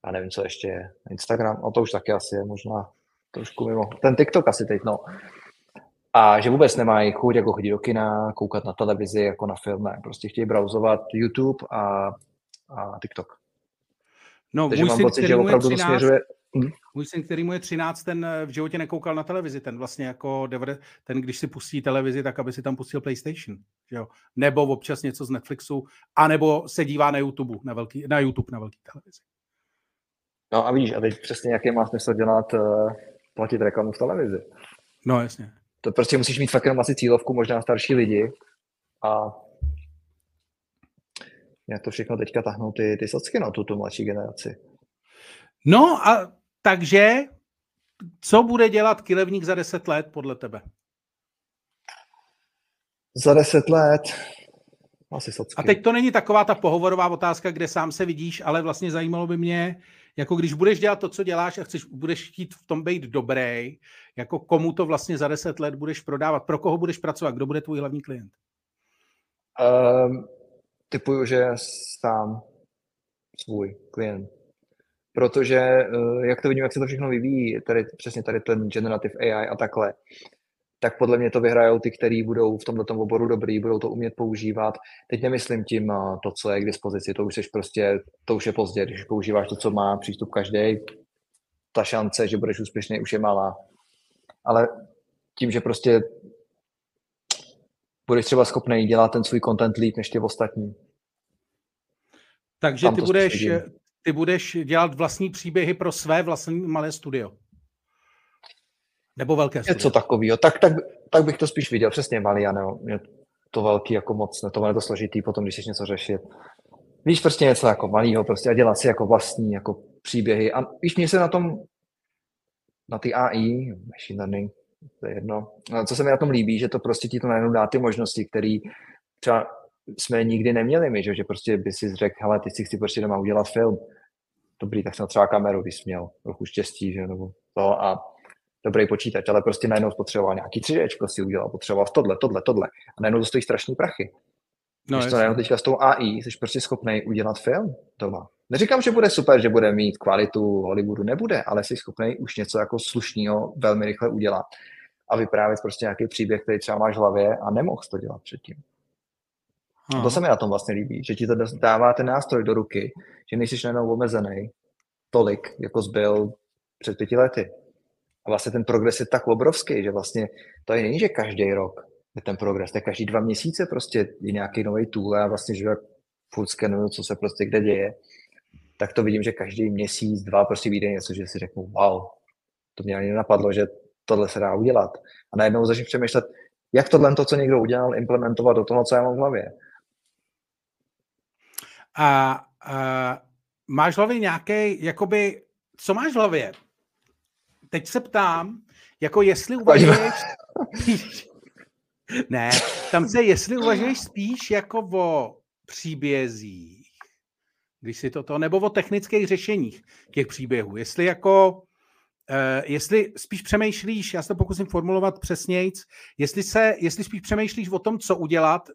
S2: a nevím, co ještě je. Instagram, no to už taky asi je možná trošku mimo. Ten TikTok asi teď, no. A že vůbec nemají chuť jako chodit do kina, koukat na televizi jako na film, ne. Prostě chtějí browsovat YouTube a, a TikTok.
S1: No, Takže mám pocit, že opravdu 13, to směřuje... Hm? Můj syn, který mu je 13, ten eh, v životě nekoukal na televizi, ten vlastně jako, ten když si pustí televizi, tak aby si tam pustil PlayStation, že jo? nebo občas něco z Netflixu, anebo se dívá na YouTube, na, velký, na YouTube, na velký televizi.
S2: No a víš, a teď přesně jaký má smysl dělat, uh, platit reklamu v televizi.
S1: No jasně.
S2: To prostě musíš mít fakt jenom asi cílovku, možná starší lidi a jak to všechno teďka tahnou ty, ty socky na tuto mladší generaci.
S1: No a takže co bude dělat Kilevník za deset let podle tebe?
S2: Za deset let asi socky.
S1: A teď to není taková ta pohovorová otázka, kde sám se vidíš, ale vlastně zajímalo by mě, jako když budeš dělat to, co děláš a chceš, budeš chtít v tom být dobrý, jako komu to vlastně za deset let budeš prodávat, pro koho budeš pracovat, kdo bude tvůj hlavní klient?
S2: Um, typuju, že sám svůj klient. Protože eh, jak to vidím, jak se to všechno vyvíjí, tady, přesně tady ten generative AI a takhle, tak podle mě to vyhrajou ty, kteří budou v tomto oboru dobrý, budou to umět používat. Teď nemyslím tím eh, to, co je k dispozici, to už, jsi prostě, to už je pozdě, když používáš to, co má přístup každý, ta šance, že budeš úspěšný, už je malá. Ale tím, že prostě budeš třeba schopný dělat ten svůj content líp než ty ostatní.
S1: Takže ty budeš, ty budeš dělat vlastní příběhy pro své vlastní malé studio. Nebo velké studio.
S2: Něco takového. Tak, tak, tak bych to spíš viděl. Přesně malý, a ne, mě to velký jako moc, ne, to je to složitý potom, když chceš něco řešit. Víš, prostě něco jako malého, prostě a dělat si jako vlastní jako příběhy. A víš, mě se na tom, na ty AI, machine learning, to je jedno. Co se mi na tom líbí, že to prostě ti to najednou dá ty možnosti, které třeba jsme nikdy neměli my, že, že prostě by si řekl, hele, ty si chci prostě doma udělat film. Dobrý, tak jsem třeba kameru, když měl trochu štěstí, že, nebo to a dobrý počítač, ale prostě najednou potřeboval nějaký 3D si udělal, potřeboval tohle, tohle, tohle. A najednou to stojí strašný prachy. No, Když to najednou teďka s tou AI jsi prostě schopný udělat film doma. Neříkám, že bude super, že bude mít kvalitu Hollywoodu, nebude, ale jsi schopný už něco jako slušného velmi rychle udělat a vyprávět prostě nějaký příběh, který třeba máš v hlavě a nemohl to dělat předtím. A to se mi na tom vlastně líbí, že ti to dává ten nástroj do ruky, že nejsi najednou omezený tolik, jako zbyl před pěti lety. A vlastně ten progres je tak obrovský, že vlastně to je není, že každý rok je ten progres, je každý dva měsíce prostě je nějaký nový tool a vlastně, že jak furt skenuju, co se prostě kde děje, tak to vidím, že každý měsíc, dva prostě vyjde něco, že si řeknu, wow, to mě ani nenapadlo, že tohle se dá udělat. A najednou začnu přemýšlet, jak tohle, to, co někdo udělal, implementovat do toho, co já mám v hlavě.
S1: A, a máš v hlavě nějaký, jakoby, co máš v hlavě? Teď se ptám, jako jestli uvažuješ spíš, ne, tam se, jestli uvažuješ spíš jako o příbězích, když si toto, nebo o technických řešeních těch příběhů. Jestli jako, uh, jestli spíš přemýšlíš, já se to pokusím formulovat přesnějc, jestli, se, jestli spíš přemýšlíš o tom, co udělat,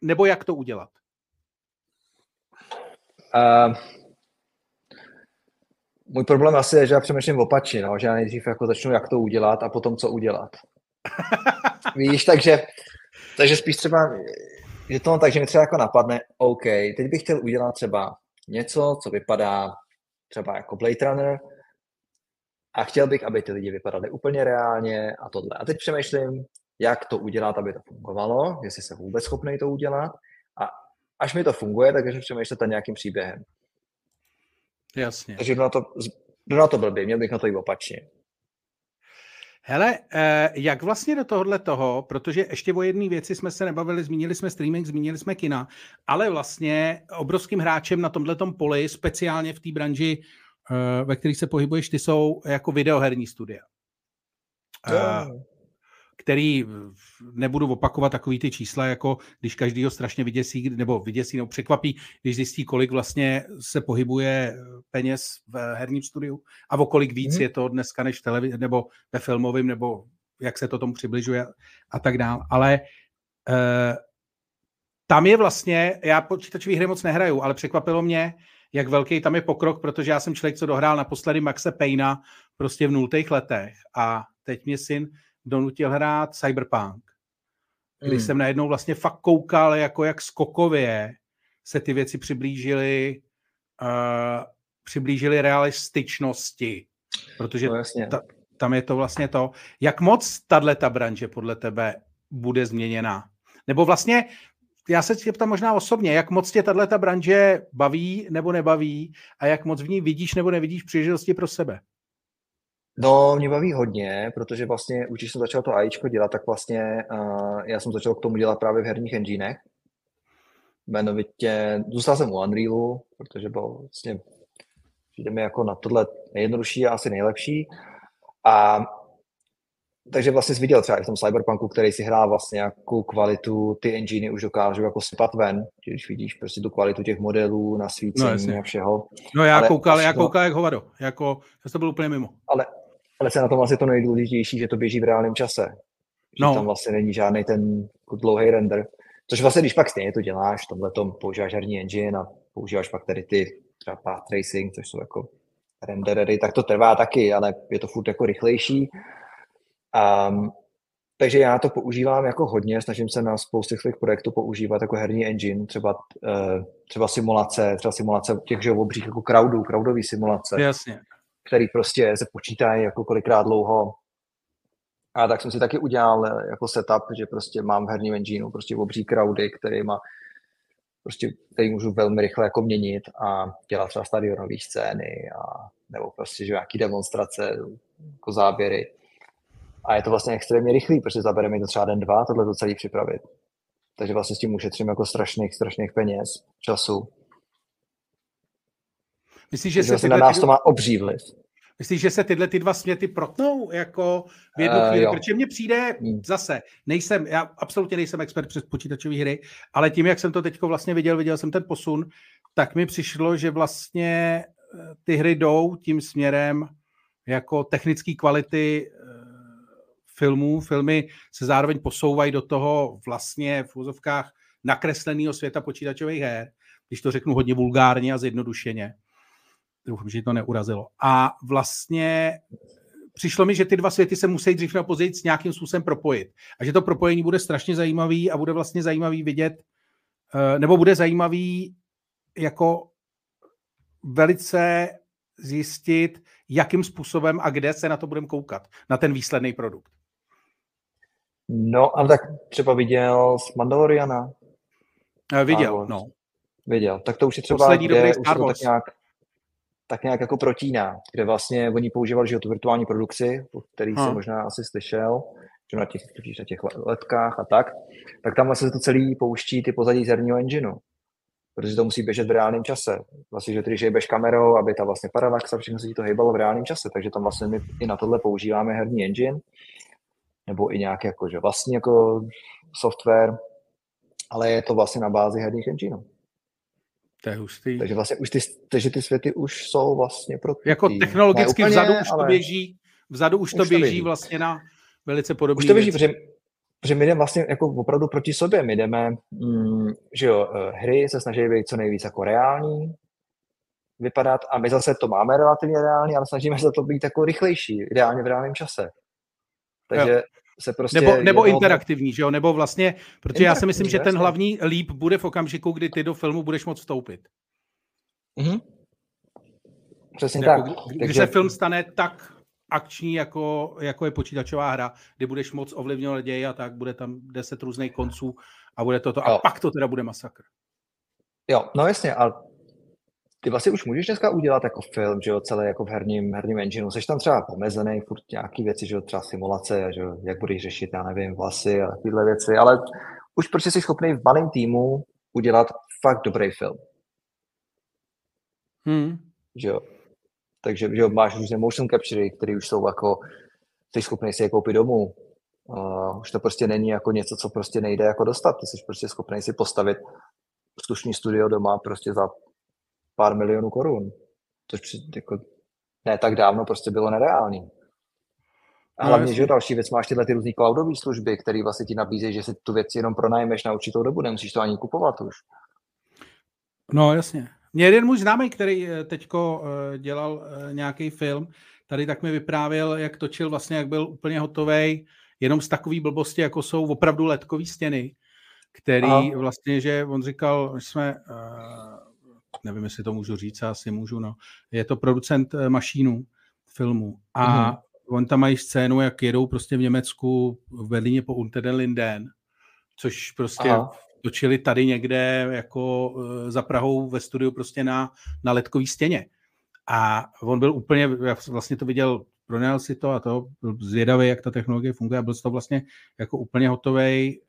S1: nebo jak to udělat.
S2: Uh, můj problém asi je, že já přemýšlím opačně, no, že já nejdřív jako začnu, jak to udělat a potom co udělat. Víš, takže, takže spíš třeba, že to tak, že mi třeba jako napadne, OK, teď bych chtěl udělat třeba něco, co vypadá třeba jako Blade Runner a chtěl bych, aby ty lidi vypadaly úplně reálně a tohle. A teď přemýšlím, jak to udělat, aby to fungovalo, jestli se vůbec schopný to udělat a až mi to funguje, tak začnu přemýšlet nad nějakým příběhem.
S1: Jasně.
S2: Takže na to, na to blbě, měl bych na to i opačně.
S1: Hele, eh, jak vlastně do tohohle toho, protože ještě o jedné věci jsme se nebavili, zmínili jsme streaming, zmínili jsme kina, ale vlastně obrovským hráčem na tomhle poli, speciálně v té branži, eh, ve které se pohybuješ, ty jsou jako videoherní studia. Yeah který nebudu opakovat takový ty čísla, jako když každý ho strašně vyděsí, nebo vyděsí, nebo překvapí, když zjistí, kolik vlastně se pohybuje peněz v herním studiu a o kolik víc mm. je to dneska než televizi, nebo ve filmovém, nebo jak se to tomu přibližuje a tak dále. Ale e, tam je vlastně, já počítačové hry moc nehraju, ale překvapilo mě, jak velký tam je pokrok, protože já jsem člověk, co dohrál naposledy Maxe Payna prostě v nultých letech a teď mě syn donutil hrát Cyberpunk, kdy mm. jsem najednou vlastně fakt koukal, jako jak skokově se ty věci přiblížily uh, přiblížily realističnosti. Protože no, ta, tam je to vlastně to. Jak moc tahle ta branže podle tebe bude změněna? Nebo vlastně, já se tě ptám možná osobně, jak moc tě tahle ta branže baví nebo nebaví a jak moc v ní vidíš nebo nevidíš příležitosti pro sebe?
S2: No, mě baví hodně, protože vlastně, už když jsem začal to AIčko dělat, tak vlastně uh, já jsem začal k tomu dělat právě v herních enginech. Jmenovitě, zůstal jsem u Unrealu, protože byl vlastně, přijde mi jako na tohle nejjednodušší a asi nejlepší. A takže vlastně jsi viděl třeba i v tom Cyberpunku, který si hrál vlastně jakou kvalitu ty enginy už dokážou jako sypat ven, když vidíš prostě tu kvalitu těch modelů, nasvícení no, a všeho.
S1: No já ale koukal, já koukal jak hovado, jako, já to byl úplně mimo.
S2: Ale ale se na tom vlastně to nejdůležitější, že to běží v reálném čase. Že no. tam vlastně není žádný ten dlouhý render. Což vlastně, když pak stejně to děláš, v tomhle tom používáš herní engine a používáš pak tady ty třeba path tracing, což jsou jako renderery, tak to trvá taky, ale je to furt jako rychlejší. Um, takže já to používám jako hodně, snažím se na spoustě svých projektů používat jako herní engine, třeba, uh, třeba simulace, třeba simulace těch že obřích jako crowdů, crowdový simulace.
S1: Jasně
S2: který prostě se počítají jako kolikrát dlouho. A tak jsem si taky udělal eh, jako setup, že prostě mám v herním engineu prostě obří crowdy, který má prostě, který můžu velmi rychle jako měnit a dělat třeba stadionové scény a, nebo prostě že nějaký demonstrace, jako záběry. A je to vlastně extrémně rychlý, protože zabere mi to třeba den, dva, tohle to celý připravit. Takže vlastně s tím ušetřím jako strašných, strašných peněz, času.
S1: Myslíš, že
S2: Takže
S1: se
S2: vlastně na
S1: tyhle,
S2: nás to má obří vliv.
S1: myslíš, že se tyhle ty dva směty protnou jako v jednu
S2: Eh,
S1: chvíli?
S2: jo.
S1: Protože mně přijde
S2: Hmm.
S1: zase, nejsem, já absolutně nejsem expert přes počítačové hry, ale tím, jak jsem to teď vlastně viděl, viděl jsem ten posun, tak mi přišlo, že vlastně eh, ty hry jdou tím směrem jako technické kvality eh, filmů. Filmy se zároveň posouvají do toho vlastně v úzovkách nakresleného světa počítačových her, když to řeknu hodně vulgárně a zjednodušeně. Doufám, že to neurazilo. A vlastně přišlo mi, že ty dva světy se musí dřív nebo později s nějakým způsobem propojit. A že to propojení bude strašně zajímavý a bude vlastně zajímavý vidět, eh, nebo bude zajímavý jako velice zjistit, jakým způsobem a kde se na to budeme koukat, na ten výsledný produkt.
S2: No, ale tak třeba viděl z Mandaloriana,
S1: Eh, Viděl,
S2: Wars.
S1: no.
S2: viděl. Tak to už je třeba,
S1: Poslední
S2: kde
S1: dobrý
S2: už
S1: Star
S2: tak nějak, tak nějak jako protíná, kde vlastně oni používali že tu virtuální produkci, o který
S1: Hm.
S2: jsi možná asi slyšel, že na těch, na těch letkách a tak, tak tam vlastně se to celý pouští ty pozadí z herního engineu, protože to musí běžet v reálném čase. Vlastně, že když jebeš kamerou, aby ta vlastně paralax a všechno se ti to hýbalo v reálném čase, takže tam vlastně my i na tohle používáme herní engine, nebo i nějaký jako, že vlastní jako software, ale je to vlastně na bázi herních engineů.
S1: To je hustý.
S2: Takže vlastně už ty, takže ty světy už jsou vlastně pro
S1: Jako technologicky
S2: Ne úplně,
S1: vzadu už to
S2: ale
S1: běží, vzadu už,
S2: Už
S1: to
S2: to
S1: běží,
S2: běží.
S1: vlastně na velice podobné
S2: Už to běží, protože, protože my jdeme vlastně jako opravdu proti sobě. My jdeme, mm, že jo, eh, hry se snaží být co nejvíc jako reální, vypadat a my zase to máme relativně reální, ale snažíme se to být jako rychlejší, ideálně v reálném čase. Takže se prostě...
S1: Nebo, nebo
S2: jednou-
S1: interaktivní, že jo? Nebo vlastně, protože já si myslím, že ten hlavní líp bude v okamžiku, kdy ty do filmu budeš moct vstoupit.
S2: Mhm. Přesně
S1: Jako,
S2: tak.
S1: kdy, kdy
S2: Takže-
S1: se film stane tak akční, jako, jako je počítačová hra, kdy budeš moc ovlivňovat děj a tak, bude tam deset různých konců a bude to to. A
S2: Jo.
S1: pak to teda bude masakr.
S2: Jo, no jasně, a ty vlastně už můžeš dneska udělat jako film, že jo, celé jako v herním, herním engineu. Jsi tam třeba pomezený, furt nějaký věci, že jo, třeba simulace, že jo, jak budeš řešit, já nevím, vlasy a tyhle věci, ale už prostě jsi schopný v malém týmu udělat fakt dobrý film,
S1: Hmm.
S2: že jo. Takže že jo, máš různé motion captury, které už jsou jako, jsi schopný si je koupit domů. Uh, už to prostě není jako něco, co prostě nejde jako dostat. Ty jsi prostě schopný si postavit slušný studio doma prostě za pár milionů korun. Což jako, ne tak dávno prostě bylo nereálný. A
S1: No,
S2: hlavně,
S1: jasně.
S2: že další věc, máš tyhle ty různé cloudové služby, které vlastně ti nabízejí, že si tu věc jenom pronajmeš na určitou dobu, nemusíš to ani kupovat už.
S1: No, jasně. Mě jeden můj známý, který eh, teďko eh, dělal eh, nějaký film, tady tak mi vyprávěl, jak točil vlastně, jak byl úplně hotový, jenom z takový blbosti, jako jsou opravdu letkový stěny, který
S2: Aha.
S1: vlastně, že on říkal, že jsme, nevím, jestli to můžu říct, asi můžu, no, je to producent eh, mašínů filmu a
S2: Mhm.
S1: on tam mají scénu, jak jedou prostě v Německu, v Berlíně po Unter den Linden, což prostě
S2: Aha.
S1: točili tady někde jako eh, za Prahou ve studiu prostě na, na letkový stěně. A on byl úplně, já vlastně to viděl, pronajal si to a to, byl zvědavý, jak ta technologie funguje a byl z toho vlastně jako úplně hotový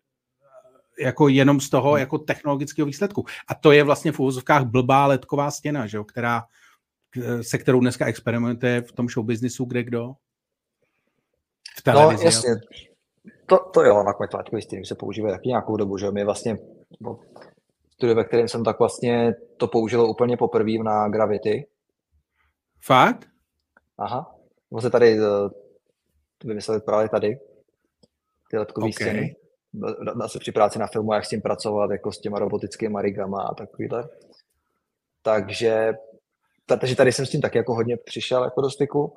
S1: jako jenom z toho jako technologického výsledku. A to je vlastně v úvozovkách blbá letková stěna, že jo, která, se kterou dneska experimentuje v tom showbiznisu kde kdo. V
S2: No
S1: televizi.
S2: jasně, to, to jo, nakonec tlačkový stream se používá taky nějakou dobu, že my vlastně, no, studio, ve kterém jsem tak vlastně to použilo úplně poprvé na Gravity,
S1: Fakt?
S2: aha, se tady eh, vymysleli právě tady, ty letkové
S1: OK.
S2: scény, Dá- dá se při práci na filmu, jak s tím pracovat, jako s těma robotickými rigama a takovýhle. Takže, ta- takže tady jsem s tím taky jako hodně přišel jako do styku.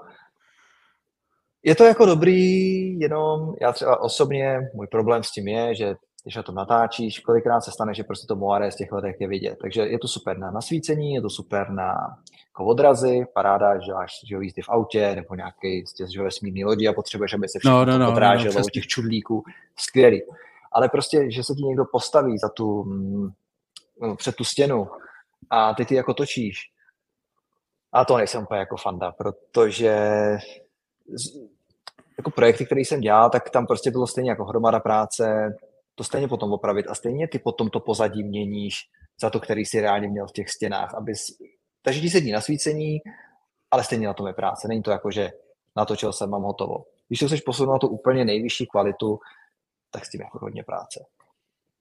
S2: Je to jako dobrý, jenom já třeba osobně, můj problém s tím je, že když na tom natáčíš, kolikrát se stane, že prostě to moare z těch letech je vidět. Takže je to super na nasvícení, je to super na jako odrazy, paráda, že máš že jízdy v autě nebo nějaký že vesmírný lodi a potřebuješ, aby se všechno no, no, no, odráželo no, no, těch čudlíků. Skvělý. Ale prostě, že se ti někdo postaví za tu, mm, před tu stěnu a ty ty jako točíš. A to nejsem úplně jako fanda, protože jako projekty, které jsem dělal, tak tam prostě bylo stejně jako hromada práce, to stejně potom opravit a stejně ty potom to pozadí měníš za to, který si reálně měl v těch stěnách, abys... Takže ti sedí na svícení, ale stejně na tom je práce. Není to jako, že natočil jsem, mám hotovo. Když se chceš posunout na tu úplně nejvyšší kvalitu, tak s tím jako hodně práce.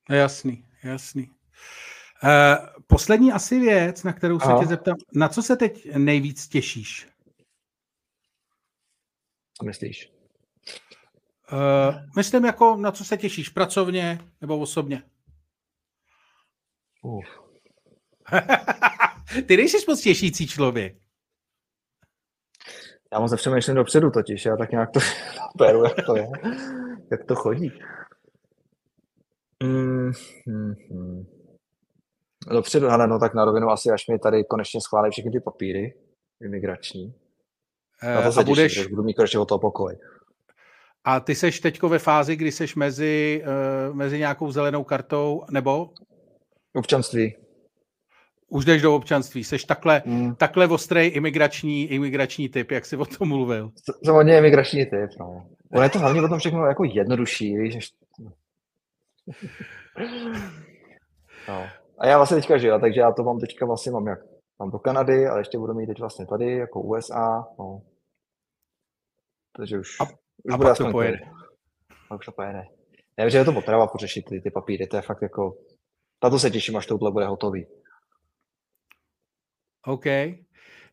S1: Jasný, jasný. Uh, poslední asi věc, na kterou se Aha. tě zeptám. Na co se teď nejvíc těšíš?
S2: Co myslíš?
S1: Uh, myslím, jako na co se těšíš, pracovně nebo osobně?
S2: Uf.
S1: Ty nejsi moc těšící člověk.
S2: Já moc nepřemýšlím dopředu totiž, já tak nějak to beru, jak to je, jak to chodí. Mm, mm, mm. Dopředu, ale no tak na rovinu asi, až mi tady konečně schválí všechny ty papíry imigrační. Na to se a budeš... těším, budu mít konečně o toho pokoj.
S1: A ty seš teďko ve fázi, kdy seš mezi, uh, mezi nějakou zelenou kartou, nebo?
S2: Občanství.
S1: Už jdeš do občanství. Seš takhle, hmm. takhle ostrý imigrační, imigrační typ, jak jsi o tom mluvil.
S2: Jsem hodně imigrační typ, no. Ono je to hlavně potom všechno jako jednodušší, víš, než... no. A já vlastně teďka žiju, takže já to mám teďka vlastně mám jak mám do Kanady, ale ještě budu mít teď vlastně tady jako USA, no. Takže už...
S1: A už a pak to pojede.
S2: Už to pojede. Nevím, že je to potrava pořešit ty, ty papíry, to je fakt jako... Tato se těším, až tohle bude hotový.
S1: OK.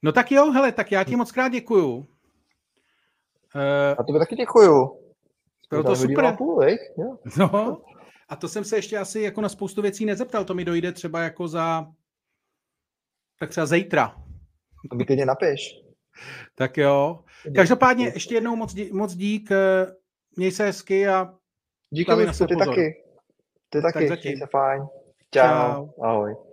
S1: No tak jo, hele, tak já ti moc krát děkuju. Uh,
S2: a tebe taky děkuju.
S1: Bylo to super. Půl, no, a to jsem se ještě asi jako na spoustu věcí nezeptal, to mi dojde třeba jako za tak třeba zítra.
S2: To mi klidně napiš.
S1: Tak jo. Každopádně ještě jednou moc, dí, moc dík. Eh, měj se hezky a
S2: Díky, ty taky. Ty taky, tak zatím. se fajn. Čau. Čau. Ahoj.